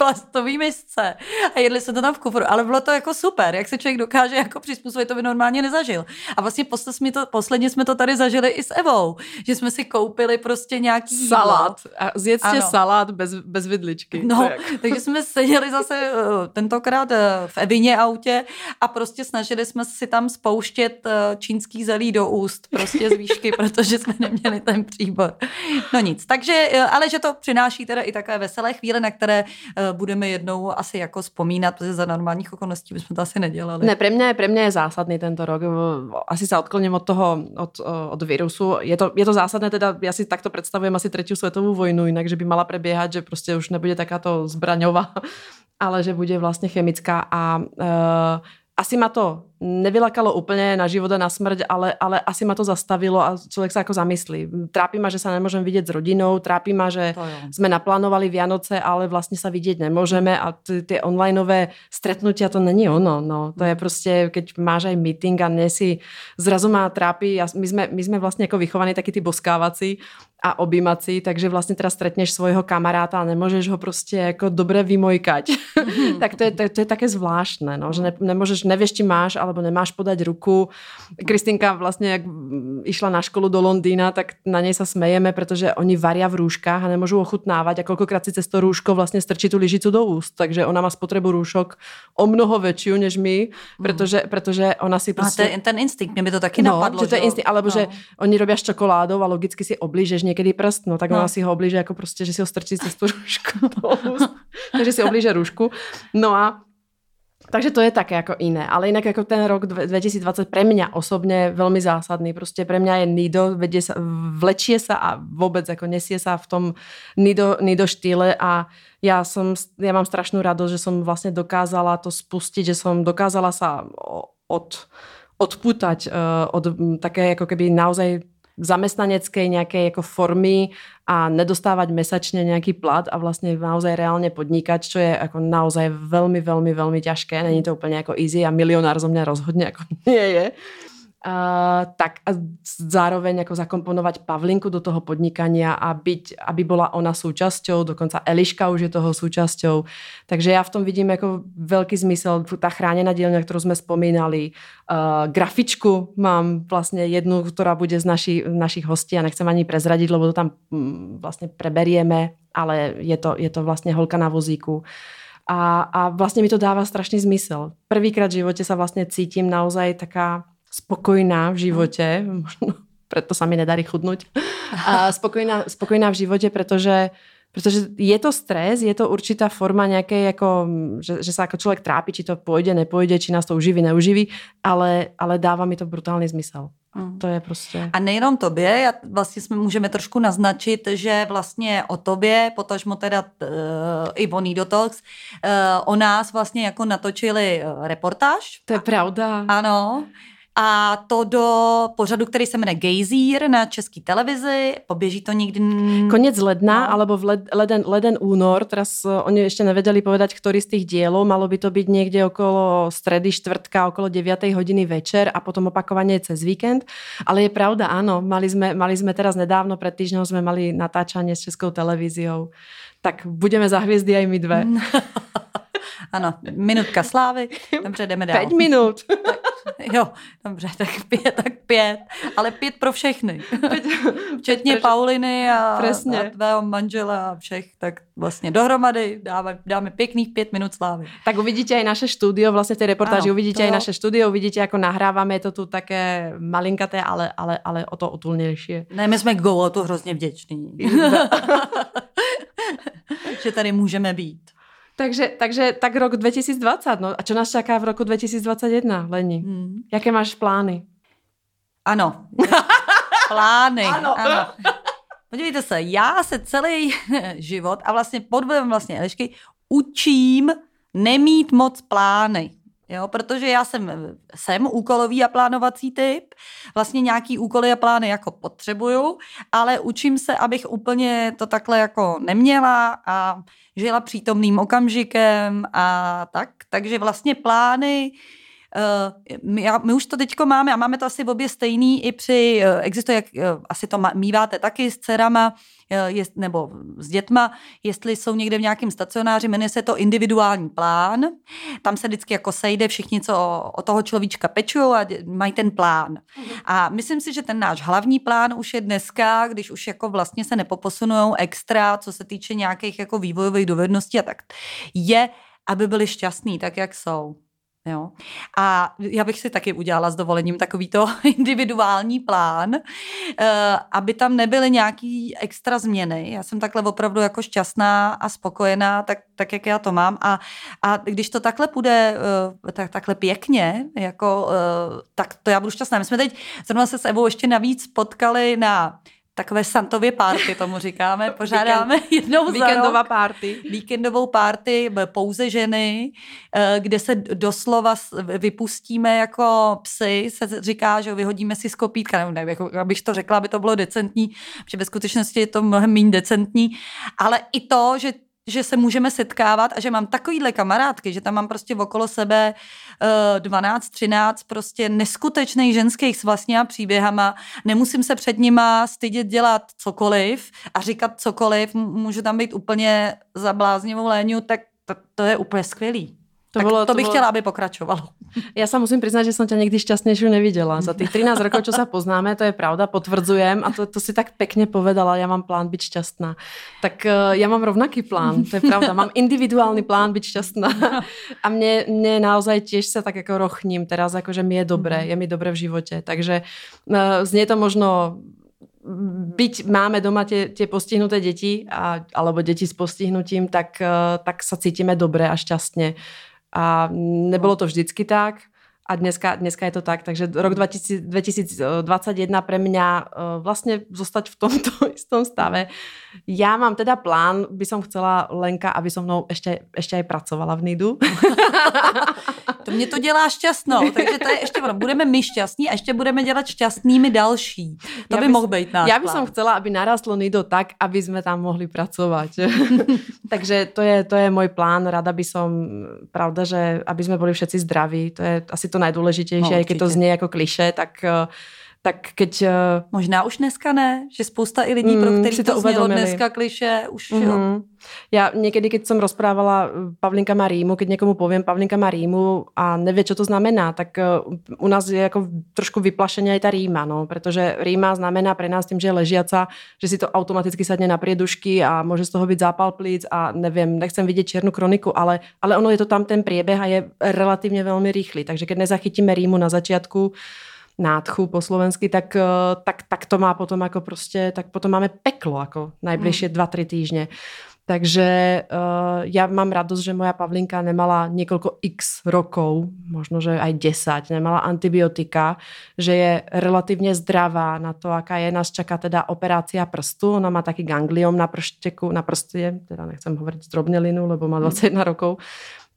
plastový misce a jedli se to tam v kufru, ale bylo to jako super, jak se člověk dokáže jako přizpůsobit, to by normálně nezažil. A vlastně posledně jsme to, posledně jsme to tady zažili i s Evou, že jsme si koupili prostě nějaký salát. A zjedzte salát bez, bez vidličky. No, takže jsme seděli zase uh, tentokrát uh, v Evině autě a prostě snažili jsme si tam spouštět uh, čínský zelí do úst, prostě z výšky, protože jsme neměli ten příbor. No nic, takže, ale že to přináší teda i takové veselé chvíle, na které budeme jednou asi jako vzpomínat, protože za normálních okolností bychom to asi nedělali. Ne, pre mňa, pre mňa je zásadný tento rok. Asi sa odkloním od toho, od, od virusu. Je to, je to zásadné, teda ja si takto predstavujem asi tretiu svetovú vojnu, inak, že by mala prebiehať, že prostě už nebude takáto zbraňová, ale že bude vlastne chemická a uh, asi ma to nevylakalo úplne na život a na smrť, ale, ale asi ma to zastavilo a človek sa ako zamyslí. Trápi ma, že sa nemôžem vidieť s rodinou, trápi ma, že sme naplánovali Vianoce, ale vlastne sa vidieť nemôžeme a tie onlineové stretnutia to není ono. No. To je prostě, keď máš aj meeting a ne si zrazu má trápi, my sme, my sme vlastne ako vychovaní takí tí boskávací a objímat si, takže vlastně teda stretneš svojho kamaráta a nemůžeš ho prostě jako dobře vymojkať. Mm-hmm. tak to je, to, to je také zvláštné, no, že ne, nemůžeš, nevíš, či máš, alebo nemáš podať ruku. Kristinka vlastně, jak išla na školu do Londýna, tak na něj se smejeme, protože oni varia v růžkách a nemůžou ochutnávat a kolikrát si cez to růžko vlastně strčí tu lyžicu do úst, takže ona má spotřebu růžok o mnoho větší než my, mhm. protože, protože ona si prostě... A to je ten instinkt, mě by to taky no, napadlo. Že to je instinkt, alebo no. že oni robí s čokoládou a logicky si oblížeš někdy prst, no tak no. ona si ho oblíže jako prostě, že si ho strčí cez tu růžku. takže si oblíže růžku. No a takže to je také jako jiné. Ale jinak jako ten rok 2020 pre mňa osobně velmi zásadný. Prostě pre mňa je Nido, vedie sa, vlečie sa a vůbec jako nesie sa v tom Nido, Nido štýle a já, som, já mám strašnou radost, že som vlastně dokázala to spustit, že som dokázala sa od, odputať uh, od také jako keby naozaj zamestnaneckej nějaké jako formy a nedostávať mesačne nejaký plat a vlastne naozaj reálne podnikať, čo je ako naozaj veľmi, veľmi, veľmi ťažké. Není to úplne ako easy a milionár zo mňa rozhodne ako nie je. Uh, tak a zároveň ako zakomponovať Pavlinku do toho podnikania a byť, aby bola ona súčasťou, dokonca Eliška už je toho súčasťou. Takže ja v tom vidím jako veľký zmysel, tá chránená dielňa, ktorú sme spomínali, uh, grafičku mám vlastne jednu, ktorá bude z naši, našich hostí a nechcem ani prezradiť, lebo to tam mm, vlastne preberieme, ale je to, je to vlastne holka na vozíku. A, a vlastne mi to dáva strašný zmysel. Prvýkrát v živote sa vlastne cítim naozaj taká spokojná v životě, možno preto sa mi nedarí chudnúť, a spokojná, spokojná v životě, protože Protože je to stres, je to určitá forma nějaké, jako, že, že se jako člověk trápí, či to půjde, nepůjde, či nás to uživí, neuživí, ale, ale dává mi to brutální smysl. Mm. To je prostě... A nejenom tobě, vlastně jsme můžeme trošku naznačit, že vlastně o tobě, potažmo teda uh, i o Nido Talks, uh, o nás vlastně jako natočili uh, reportáž. To je pravda. Ano a to do pořadu, který se jmenuje Gejzír na české televizi. Poběží to někdy... Konec ledna, no. alebo v led, leden, leden, únor. Teraz uh, oni ještě nevedeli povedať, který z těch dielov. Malo by to být někde okolo stredy, čtvrtka, okolo 9 hodiny večer a potom opakovaně cez víkend. Ale je pravda, ano, mali jsme, mali jsme teraz nedávno, před týždňou jsme mali natáčanie s českou televíziou. Tak budeme za hvězdy aj my dve. ano, minutka slávy, dobře, jdeme dál. Pět minut. Jo, dobře, tak pět, tak pět. Ale pět pro všechny. Včetně Pauliny a, a tvého manžela a všech. Tak vlastně dohromady dáme, dáme pěkných pět minut slávy. Tak uvidíte i naše studio, vlastně v té reportáži ano, uvidíte i naše studio, uvidíte, jako nahráváme, je to tu také malinkaté, ale, ale, ale o to otulnější. Ne, my jsme Go to hrozně vděční. že tady můžeme být. Takže, takže tak rok 2020, no a co nás čeká v roku 2021, Leni? Hmm. Jaké máš plány? Ano. plány. ano. ano. Podívejte se, já se celý život a vlastně pod vlivem vlastně Elišky učím nemít moc plány. Jo, protože já jsem, jsem úkolový a plánovací typ, vlastně nějaký úkoly a plány jako potřebuju, ale učím se, abych úplně to takhle jako neměla a žila přítomným okamžikem a tak. Takže vlastně plány Uh, my, my už to teďko máme a máme to asi obě stejný i při, uh, existuje, jak uh, asi to míváte taky s dcerama, jest, nebo s dětma, jestli jsou někde v nějakém stacionáři, jmenuje se to individuální plán. Tam se vždycky jako sejde všichni, co o, o toho človíčka pečují a mají ten plán. A myslím si, že ten náš hlavní plán už je dneska, když už jako vlastně se nepoposunují extra, co se týče nějakých jako vývojových dovedností a tak, je, aby byli šťastní tak, jak jsou. Jo. A já bych si taky udělala s dovolením takovýto individuální plán, eh, aby tam nebyly nějaký extra změny. Já jsem takhle opravdu jako šťastná a spokojená, tak, tak jak já to mám. A, a když to takhle půjde eh, tak, takhle pěkně, jako, eh, tak to já budu šťastná. My jsme teď zrovna se s Evou ještě navíc potkali na takové Santově party, tomu říkáme. Pořádáme Víkend, jednou za Víkendová party. Víkendovou party, pouze ženy, eh, kde se doslova vypustíme jako psy, se říká, že vyhodíme si z kopítka, nebo ne, jako, abych to řekla, aby to bylo decentní, protože ve skutečnosti je to mnohem méně decentní, ale i to, že že se můžeme setkávat a že mám takovýhle kamarádky, že tam mám prostě okolo sebe uh, 12, 13 prostě neskutečných ženských s vlastníma příběhama. Nemusím se před nima stydět dělat cokoliv a říkat cokoliv. Můžu tam být úplně za bláznivou léňu, tak to, to je úplně skvělý. To, tak bolo, to, to bych bolo... chtěla, aby pokračovalo. Ja sa musím priznať, že som ťa nikdy šťastnejšiu nevidela. Za tých 13 rokov, čo sa poznáme, to je pravda, potvrdzujem a to, to si tak pekne povedala, ja mám plán byť šťastná. Tak uh, ja mám rovnaký plán, to je pravda. Mám individuálny plán byť šťastná. A mne, mne naozaj tiež sa tak ako rochním teraz, ako že mi je dobré, je mi dobré v živote. Takže uh, znie to možno byť máme doma tie, tie postihnuté deti a, alebo deti s postihnutím, tak, uh, tak sa cítime dobre a šťastne. A nebylo to vždycky tak a dneska, dneska je to tak. Takže rok 2000, 2021 pre mňa uh, vlastne zostať v tomto istom stave. Ja mám teda plán, by som chcela Lenka, aby so mnou ešte, ešte aj pracovala v NIDu. To mě to dělá šťastnou, takže to je ještě ono. Budeme my šťastní a ještě budeme dělat šťastnými další. To by, by mohl být náš Já bych som chcela, aby narastlo Nido tak, aby jsme tam mohli pracovat. takže to je, to je můj plán. Rada by som, pravda, že aby jsme byli všetci zdraví. To je asi to nejdůležitější. No, i když to zní jako kliše, tak uh, tak keď... Uh, Možná už dneska ne, že spousta i lidí, mm, pro který to, to znělo dneska kliše, už mm-hmm. jo. Mhm. Ja niekedy, keď som rozprávala eh, Pavlinka má rýmu, keď niekomu poviem Pavlinka má rýmu a nevie, čo to znamená, tak uh, u nás je jako trošku vyplašeně aj ta rýma, no, protože rýma znamená pre nás tým, že je ležiaca, že si to automaticky sadne na priedušky a môže z toho byť zápal plíc a neviem, nechcem vidieť čiernu kroniku, ale, ale ono je to tam ten priebeh a je relatívne veľmi rýchly, takže keď nezachytíme rýmu na začiatku, nádchu po slovensky, tak, eh, tak, tak to má potom jako prostě, tak potom máme peklo jako najbližšie mm. dva, tři týždně. Takže uh, ja mám radosť, že moja Pavlinka nemala niekoľko x rokov, možno, že aj 10, nemala antibiotika, že je relatívne zdravá na to, aká je. Nás čaká teda operácia prstu, ona má taký gangliom na pršteku, na prste, teda nechcem hovoriť zdrobnelinu, lebo má 21 mm. rokov.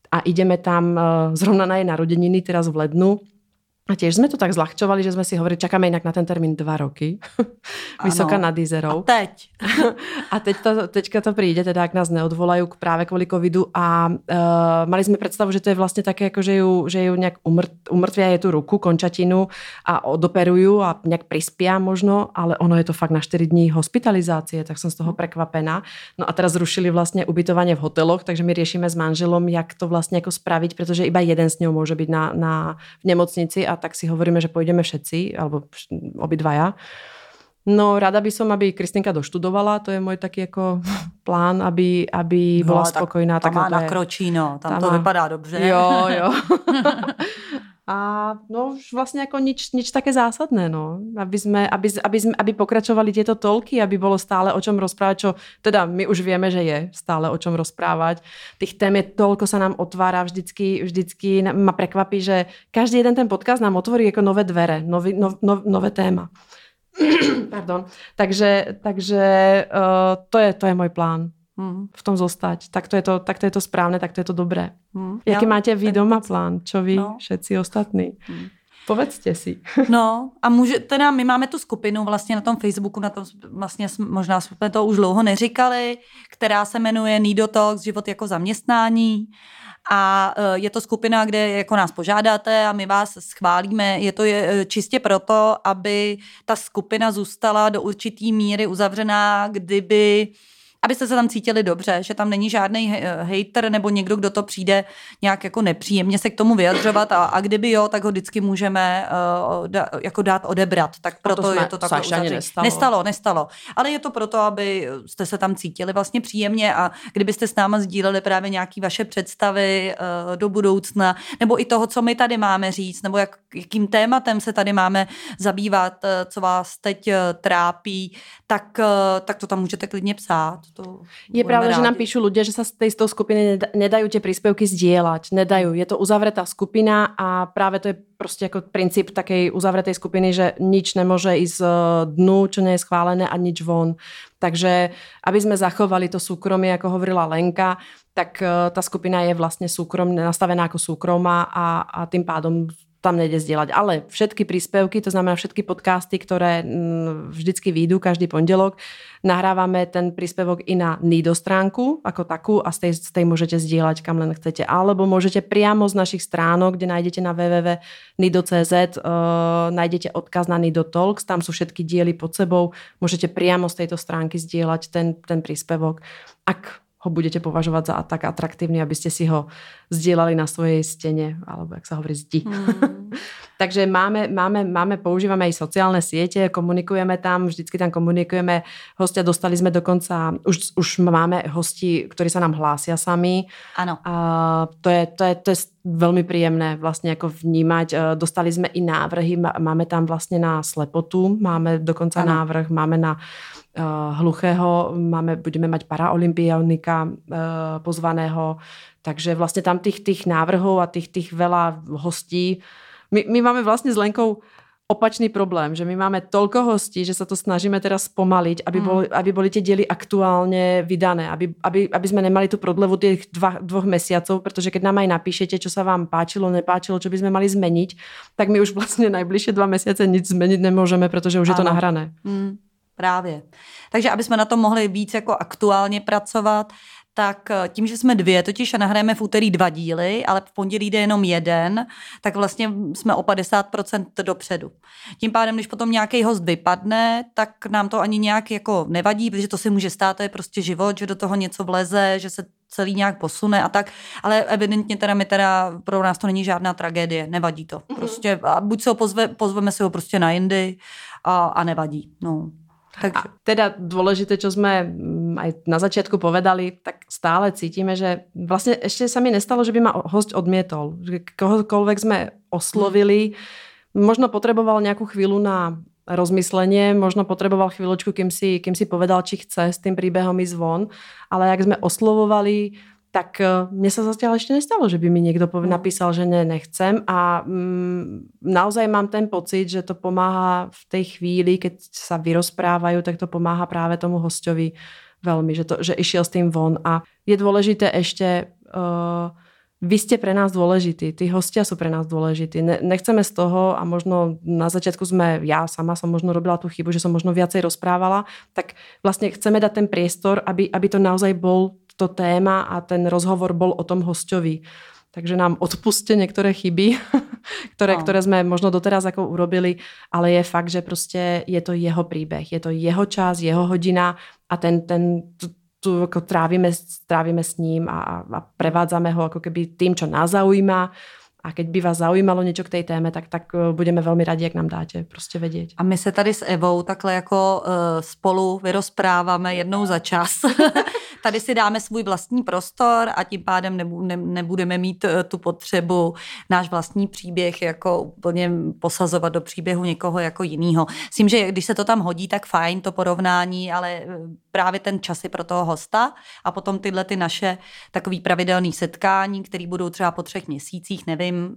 A ideme tam uh, zrovna na jej narodeniny teraz v lednu a tiež sme to tak zľahčovali, že sme si hovorili, čakáme inak na ten termín dva roky. Vysoká nad Izerou. A teď. a teď to, teďka to príde, teda ak nás neodvolajú k práve kvôli covidu a uh, mali sme predstavu, že to je vlastne také, ako že ju, že ju nejak umrt, umrtvia je tú ruku, končatinu a odoperujú a nejak prispia možno, ale ono je to fakt na 4 dní hospitalizácie, tak som z toho prekvapená. No a teraz zrušili vlastne ubytovanie v hoteloch, takže my riešime s manželom, jak to vlastne ako spraviť, pretože iba jeden s ňou môže byť na, na, v nemocnici a tak si hovoríme, že pôjdeme všetci, alebo obidvaja. No, rada by som, aby Kristinka doštudovala, to je môj taký jako plán, aby, aby no, bola spokojná. Tam má nakročí, no, tam, tam to má... vypadá dobře. Jo, jo. A no už vlastně jako nič, nič také zásadné, no. Aby, sme, aby, aby, aby pokračovali tieto tolky, aby bolo stále o čom rozprávať, čo teda my už vieme, že je stále o čom rozprávať. Tých tém je toľko sa nám otvára vždycky, vždycky ma prekvapí, že každý jeden ten podcast nám otvorí jako nové dvere, nový, no, no, nové téma. Pardon. Takže, takže uh, to, je, to je môj plán hmm. v tom zostať. Tak to, je to, tak to je to správne, tak to je to dobré. Hmm. Jaký ja, máte vy doma plán? Čo vy no. všetci ostatní? Hmm. Povedzte si. No a může, teda my máme tu skupinu vlastně na tom Facebooku, na tom vlastně možná jsme to už dlouho neříkali, která se jmenuje Nido Talks, život jako zaměstnání a e, je to skupina, kde jako nás požádáte a my vás schválíme. Je to e, čistě proto, aby ta skupina zůstala do určitý míry uzavřená, kdyby abyste se tam cítili dobře, že tam není žádný hater nebo někdo, kdo to přijde nějak jako nepříjemně se k tomu vyjadřovat a, a kdyby jo, tak ho vždycky můžeme uh, da, jako dát odebrat. Tak proto to je to takhle nestalo. nestalo. Nestalo, Ale je to proto, aby jste se tam cítili vlastně příjemně a kdybyste s náma sdíleli právě nějaké vaše představy uh, do budoucna, nebo i toho, co my tady máme říct, nebo jak, jakým tématem se tady máme zabývat, uh, co vás teď uh, trápí, tak, uh, tak to tam můžete klidně psát to Je pravda, rádi. že nám píšu ľudia, že sa z tej z toho skupiny nedajú tie príspevky zdieľať. Nedajú. Je to uzavretá skupina a práve to je prostě jako princíp takej uzavretej skupiny, že nič nemôže ísť z dnu, čo nie je schválené a nič von. Takže aby sme zachovali to súkromie, ako hovorila Lenka, tak eh, ta skupina je vlastně súkromne nastavená jako súkromá a, a tým pádom tam nejde zdieľať. Ale všetky príspevky, to znamená všetky podcasty, ktoré mm, vždycky výjdu každý pondelok, nahrávame ten príspevok i na Nido stránku ako takú a z tej, z tej môžete zdieľať kam len chcete. Alebo môžete priamo z našich stránok, kde nájdete na www.nido.cz uh, nájdete odkaz na Nido Talks, tam sú všetky diely pod sebou, môžete priamo z tejto stránky zdieľať ten, ten príspevok. Ak ho budete považovať za tak atraktívny, aby ste si ho zdieľali na svojej stene, alebo jak sa hovorí, zdi. Mm. Takže máme, máme, máme, používame aj sociálne siete, komunikujeme tam, vždycky tam komunikujeme. Hostia dostali sme dokonca, už, už máme hosti, ktorí sa nám hlásia sami. Áno. A to je, to, je, to je veľmi príjemné vlastne ako vnímať. E, dostali sme i návrhy, máme tam vlastne na slepotu, máme dokonca ano. návrh, máme na hluchého, máme, budeme mať paraolympionika uh, pozvaného, takže vlastne tam tých, tých návrhov a tých, tých veľa hostí. My, my máme vlastne s Lenkou opačný problém, že my máme toľko hostí, že sa to snažíme teraz spomaliť, aby, mm. aby boli tie diely aktuálne vydané, aby, aby, aby sme nemali tú prodlevu tých dva, dvoch mesiacov, pretože keď nám aj napíšete, čo sa vám páčilo, nepáčilo, čo by sme mali zmeniť, tak my už vlastne najbližšie dva mesiace nic zmeniť nemôžeme, pretože už ano. je to nahrané. Mm. Právě. Takže aby jsme na tom mohli víc jako aktuálně pracovat, tak eh, tím, že jsme dvě, totiž nahrajeme v úterý dva díly, ale v pondělí jde jenom jeden, tak vlastně jsme o 50% dopředu. Tím pádem, když potom nějaký host vypadne, tak nám to ani nějak jako nevadí, protože to si může stát, to je prostě život, že do toho něco vleze, že se celý nějak posune a tak, ale evidentně teda my teda, pro nás to není žádná tragédie, nevadí to. Mhm. Prostě a buď se ho pozve, pozveme si ho prostě na jindy a, a nevadí. No. Takže. A teda dôležité, čo sme mm, aj na začiatku povedali, tak stále cítime, že vlastne ešte sa mi nestalo, že by ma host odmietol. Že kohokoľvek sme oslovili, možno potreboval nejakú chvíľu na rozmyslenie, možno potreboval chvíľočku, kým si, kým si povedal, či chce s tým príbehom ísť von, ale jak sme oslovovali tak e, mne sa zatiaľ ešte nestalo, že by mi niekto no. napísal, že ne, nechcem a mm, naozaj mám ten pocit, že to pomáha v tej chvíli, keď sa vyrozprávajú, tak to pomáha práve tomu hostovi veľmi, že, to, že išiel s tým von a je dôležité ešte uh, vy ste pre nás dôležití, tí hostia sú pre nás dôležití. Ne, nechceme z toho a možno na začiatku sme, ja sama som možno robila tú chybu, že som možno viacej rozprávala, tak vlastne chceme dať ten priestor, aby, aby to naozaj bol to téma a ten rozhovor bol o tom hostovi. Takže nám odpuste niektoré chyby, ktoré, no. ktoré sme možno doteraz ako urobili, ale je fakt, že prostě je to jeho príbeh, je to jeho čas, jeho hodina a ten, ten tu, tu ako trávime, trávime s ním a, a prevádzame ho ako keby tým, čo nás zaujíma a keď by vás zaujímalo něco k té téme, tak, tak eh, budeme velmi rádi, jak nám dáte prostě vědět. A my se tady s Evou takhle jako uh, spolu vyrozpráváme jednou za čas. tady si dáme svůj vlastní prostor a tím pádem nebu, ne, nebudeme mít uh, tu potřebu náš vlastní příběh jako úplně posazovat do příběhu někoho jako jiného. Myslím, že když se to tam hodí, tak fajn to porovnání, ale právě ten čas je pro toho hosta a potom tyhle ty naše takový pravidelný setkání, které budou třeba po třech měsících, nevím, nevím,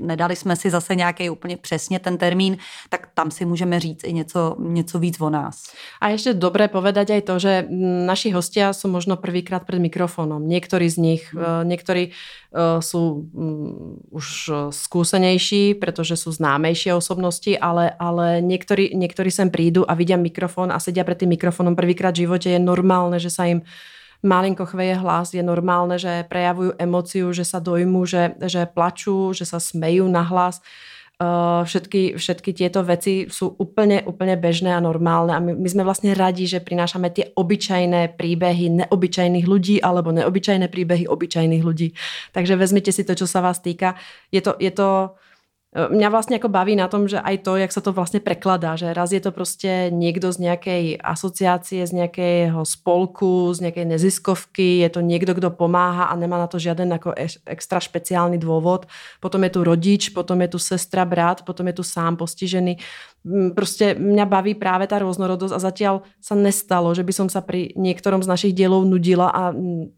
nedali jsme si zase nějaký úplně přesně ten termín, tak tam si můžeme říct i něco, něco víc o nás. A ještě dobré povedať aj to, že naši hostia jsou možno prvýkrát před mikrofonem. Někteří z nich, hmm. Eh, někteří jsou um, už skúsenejší, protože jsou známejší osobnosti, ale, ale někteří, někteří sem prídu a vidia mikrofon a sedia před tým mikrofonom prvýkrát v životě. Je normálne, že sa im malinko chveje hlas, je normálne, že prejavujú emóciu, že sa dojmu, že, že plačú, že sa smejú na hlas. Uh, všetky, všetky tieto veci sú úplne, úplne bežné a normálne a my, my sme vlastne radi, že prinášame tie obyčajné príbehy neobyčajných ľudí alebo neobyčajné príbehy obyčajných ľudí. Takže vezmite si to, čo sa vás týka. Je to, je to Mňa vlastne ako baví na tom, že aj to, jak sa to vlastne prekladá, že raz je to prostě niekto z nejakej asociácie, z nejakého spolku, z nejakej neziskovky, je to niekto, kdo pomáha a nemá na to žiaden ako extra špeciálny dôvod. Potom je tu rodič, potom je tu sestra, brat, potom je tu sám postižený. Prostě mňa baví práve tá rôznorodosť a zatiaľ sa nestalo, že by som sa pri niektorom z našich dielov nudila a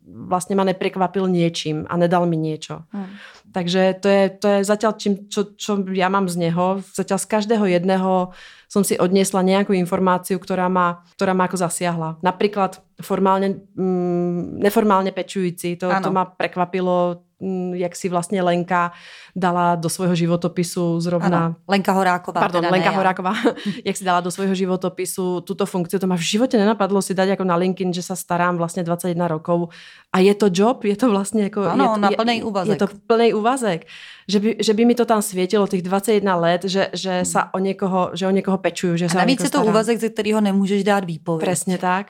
vlastne ma neprekvapil niečím a nedal mi niečo. Hmm. Takže to je, to je zatiaľ, čím, čo, čo ja mám z neho. Zatiaľ z každého jedného som si odniesla nejakú informáciu, ktorá ma, ktorá ma ako zasiahla. Napríklad formálne, mm, neformálne pečujúci, to, to ma prekvapilo jak si vlastně Lenka dala do svojho životopisu zrovna... Ano, Lenka Horáková. Pardon, teda Lenka ne, Horáková, jak si dala do svojho životopisu tuto funkciu. To ma v živote nenapadlo si dať jako na LinkedIn, že sa starám vlastně 21 rokov a je to job, je to vlastně jako... Ano, je to, na plný úvazek. Je to plný úvazek. Že by, že by mi to tam svietilo těch 21 let, že, že sa o někoho, že o někoho pečuju. Že A navíc je to starám. úvazek, ze kterého nemůžeš dát výpověď. Presne tak.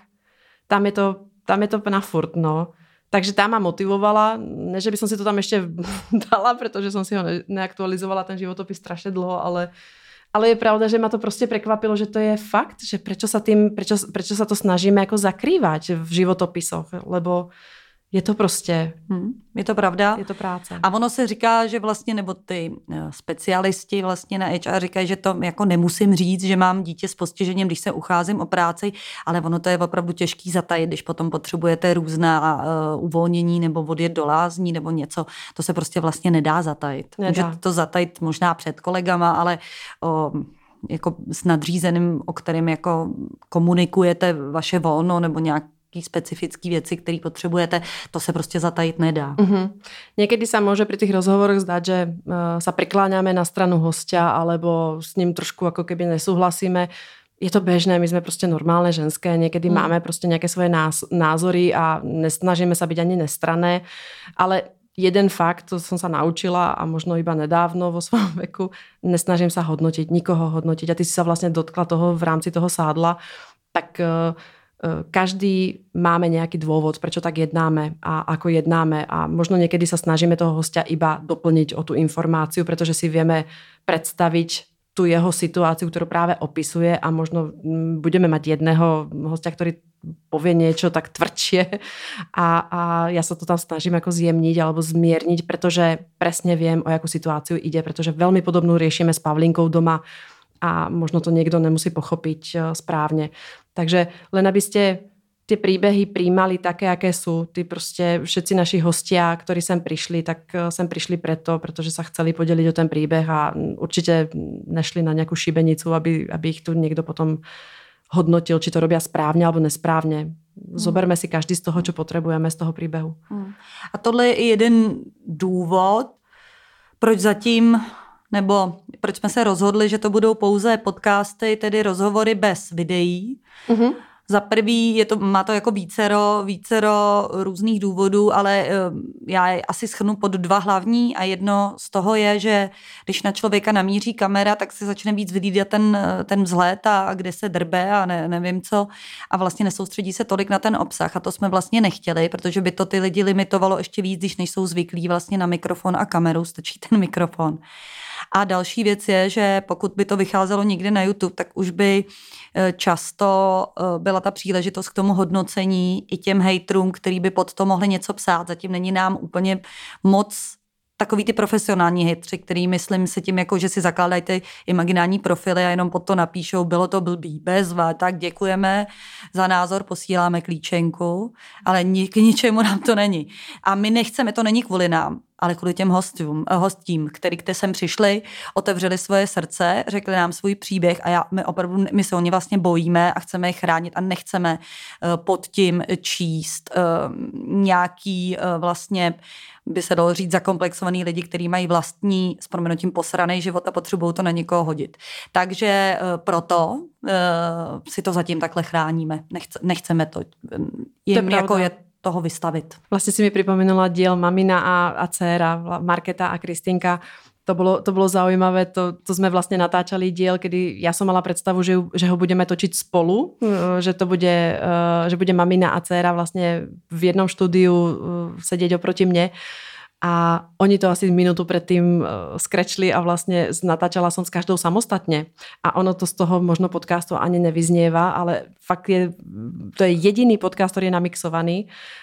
Tam je to, tam je to na furt, no. Takže tá ma motivovala, ne, že by som si to tam ešte dala, pretože som si ho ne, neaktualizovala, ten životopis strašne dlho, ale, ale je pravda, že ma to prostě prekvapilo, že to je fakt, že prečo sa, tým, prečo, prečo sa to snažíme jako zakrývať v životopisoch, lebo je to prostě, Hmm, je to pravda. je to práce. A ono se říká, že vlastně, nebo ty eh, specialisti vlastně na HR říkají, že to jako nemusím říct, že mám dítě s postižením, když se ucházím o práci, ale ono to je opravdu těžký zatajit, když potom potřebujete různá uh, uvolnění nebo odjet do lázní nebo něco. To se prostě vlastně nedá zatajit. Nedá. Můžete to zatajit možná před kolegama, ale o, jako s nadřízeným, o kterým jako komunikujete vaše volno nebo nějak specifické věci, které potřebujete, to se prostě zatajit nedá. Uh-huh. Niekedy sa môže pri tých rozhovoroch zdať, že uh, sa prikláňame na stranu hostia alebo s ním trošku ako keby nesúhlasíme. Je to bežné, my sme prostě normálne ženské, niekedy Hmm. máme prostě nejaké svoje názory a nesnažíme sa byť ani nestrané, ale jeden fakt, to som sa naučila a možno iba nedávno vo svojom veku, nesnažím sa hodnotiť, nikoho hodnotiť a ty si sa vlastne dotkla toho v rámci toho sádla, tak uh, každý máme nejaký dôvod, prečo tak jednáme a ako jednáme a možno niekedy sa snažíme toho hostia iba doplniť o tú informáciu, pretože si vieme predstaviť tú jeho situáciu, ktorú práve opisuje a možno mm, budeme mať jedného hostia, ktorý povie niečo tak tvrdšie a, a ja sa to tam snažím ako zjemniť alebo zmierniť, pretože presne viem, o jakú situáciu ide, pretože veľmi podobnú riešime s Pavlinkou doma a možno to niekto nemusí pochopiť eh, správne. Takže len aby ste tie príbehy príjmali také, aké sú. Ty prostě všetci naši hostia, ktorí sem prišli, tak eh, sem prišli preto, pretože sa chceli podeliť o ten príbeh a určite nešli na nejakú šibenicu, aby, aby ich tu niekto potom hodnotil, či to robia správně alebo nesprávně. Zoberme si každý z toho, čo potrebujeme z toho príbehu. A tohle je i jeden důvod, proč zatím, nebo proč jsme se rozhodli, že to budou pouze podcasty, tedy rozhovory bez videí. Uh-huh. Za prvý je to, má to jako vícero, vícero různých důvodů, ale eh, já je asi schrnu pod dva hlavní a jedno z toho je, že když na člověka namíří kamera, tak se začne víc vylídat ten, eh, ten vzhled a, a kde se drbe a ne, nevím co a vlastně nesoustředí se tolik na ten obsah a to jsme vlastně nechtěli, protože by to ty lidi limitovalo ještě víc, když nejsou zvyklí vlastně na mikrofon a kameru, stačí ten mikrofon. A další věc je, že pokud by to vycházelo někde na YouTube, tak už by eh, často eh, byla ta příležitost k tomu hodnocení i těm hejtrům, který by pod to mohli něco psát. Zatím není nám úplně moc takový ty profesionální hejtři, který myslím si tím, jako, že si zakládají ty imaginární profily a jenom pod to napíšou, bylo to blbý, bezva, tak děkujeme za názor, posíláme klíčenku, ale k ničemu nám to není. A my nechceme, to není kvůli nám, ale kvůli těm hostům, eh, hostím, který k sem přišli, otevřeli svoje srdce, řekli nám svůj příběh a já, my opravdu, my se o ně vlastně bojíme a chceme je chránit a nechceme eh, pod tím číst eh, nějaký vlastně by se dalo říct zakomplexovaný lidi, kteří mají vlastní s proměnutím posraný život a potřebují to na někoho hodit. Takže proto si to zatím takhle chráníme. Nechce, nechceme to jim pravda. jako je toho vystavit. Vlastne si mi pripomenula diel Mamina a, a dcéra, Vla- Marketa a Kristinka. To bolo, to bolo zaujímavé, to, to sme vlastne natáčali diel, kedy ja som mala predstavu, že, že ho budeme točiť spolu, eh, že to bude, eh, že bude mamina a dcéra vlastne v jednom štúdiu eh, sedieť oproti mne. A oni to asi minútu predtým eh, skrečli a vlastne natáčala som s každou samostatne. A ono to z toho možno podcastu ani nevyznieva, ale fakt je, to je jediný podcast, ktorý je namixovaný,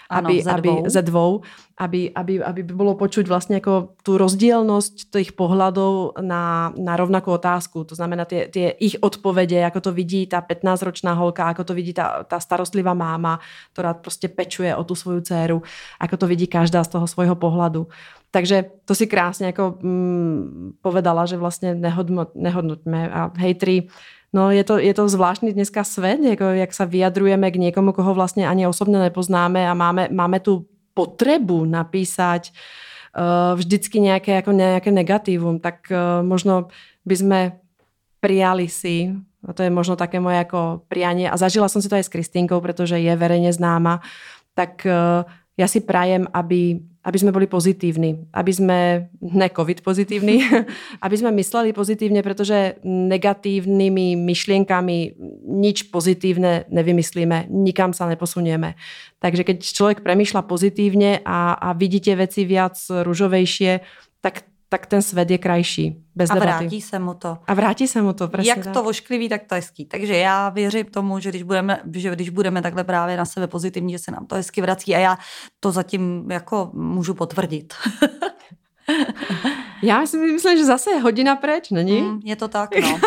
Áno, aby, ze aby, dvou. ze dvou, aby, aby, aby bolo počuť vlastne ako tú rozdielnosť tých pohľadov na, na rovnakú otázku. To znamená tie, tie ich odpovede, ako to vidí tá 15-ročná holka, ako to vidí tá, tá starostlivá máma, ktorá proste pečuje o tú svoju dceru, ako to vidí každá z toho svojho pohľadu. Takže to si krásne ako mm, povedala, že vlastne nehodnot, nehodnoťme a hejtri, No je to, je to zvláštny dneska svet, jako, jak sa vyjadrujeme k niekomu, koho vlastne ani osobne nepoznáme a máme, máme tu potrebu napísať vždycky nějaké, jako nějaké negatívum, tak možno by sme prijali si, a to je možno také moje jako prianie, a zažila som si to aj s Kristínkou, pretože je verejne známa, tak ja si prajem, aby, aby sme boli pozitívni, aby sme, ne covid pozitívni, aby sme mysleli pozitívne, pretože negatívnymi myšlienkami nič pozitívne nevymyslíme, nikam sa neposunieme. Takže keď človek premýšľa pozitívne a, a vidíte veci viac ružovejšie, tak tak ten svět je krajší. Bez a debaty. vrátí se mu to. A vrátí se mu to, přesně Jak tak. to ošklivý, tak to hezký. Takže já věřím tomu, že když budeme, že když budeme takhle právě na sebe pozitivní, že se nám to hezky vrací a já to zatím jako můžu potvrdit. já si myslím, že zase je hodina preč, není? Mm, je to tak, no.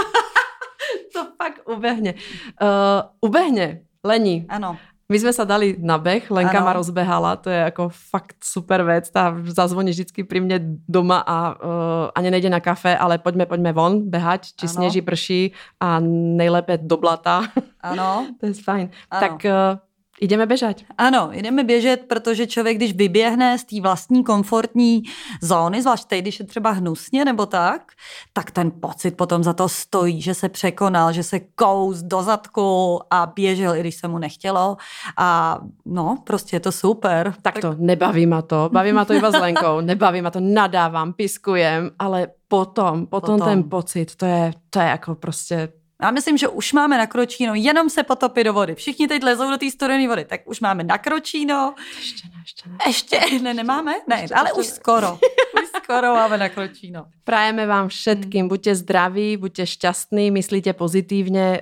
to fakt ubehne. Uh, ubehne, Lení. Ano. My jsme se dali na beh, Lenka ano. ma rozbehala, to je jako fakt super věc, ta zazvoní vždycky pri mne doma a uh, ani nejde na kafe, ale pojďme, pojďme von behať, či ano. sněží, prší a nejlépe do blata. Ano. to je fajn. Ano. Tak uh, Jdeme běžet. Ano, jdeme běžet, protože člověk, když vyběhne z té vlastní komfortní zóny, zvlášť teď, když je třeba hnusně nebo tak, tak ten pocit potom za to stojí, že se překonal, že se kous do zadku a běžel, i když se mu nechtělo. A no, prostě je to super. Tak, tak... to nebaví ma to. Baví ma to iba s Lenkou. Nebaví ma to, nadávám, piskujem, ale potom, potom, potom. ten pocit, to je, to je jako prostě já myslím, že už máme na Kročíno jenom se potopit do vody. Všichni teď lezou do té studené vody, tak už máme na Kročíno. Ještě ne, ještě ne. Ještě ne, nemáme? Ne, ještě, ale ještě už ne. skoro. už skoro máme na Kročíno. Prajeme vám všetkým, buďte zdraví, buďte šťastní, myslíte pozitívne.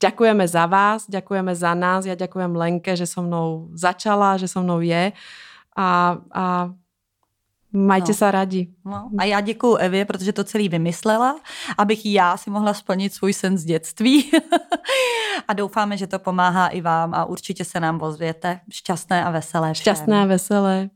Ďakujeme za vás, ďakujeme za nás. Ja ďakujem Lenke, že so mnou začala, že so mnou je. A, a Majte no. se rádi. No. A já děkuji Evě, protože to celý vymyslela, abych já si mohla splnit svůj sen z dětství. a doufáme, že to pomáhá i vám a určitě se nám ozvěte. Šťastné a veselé. Všem. Šťastné a veselé.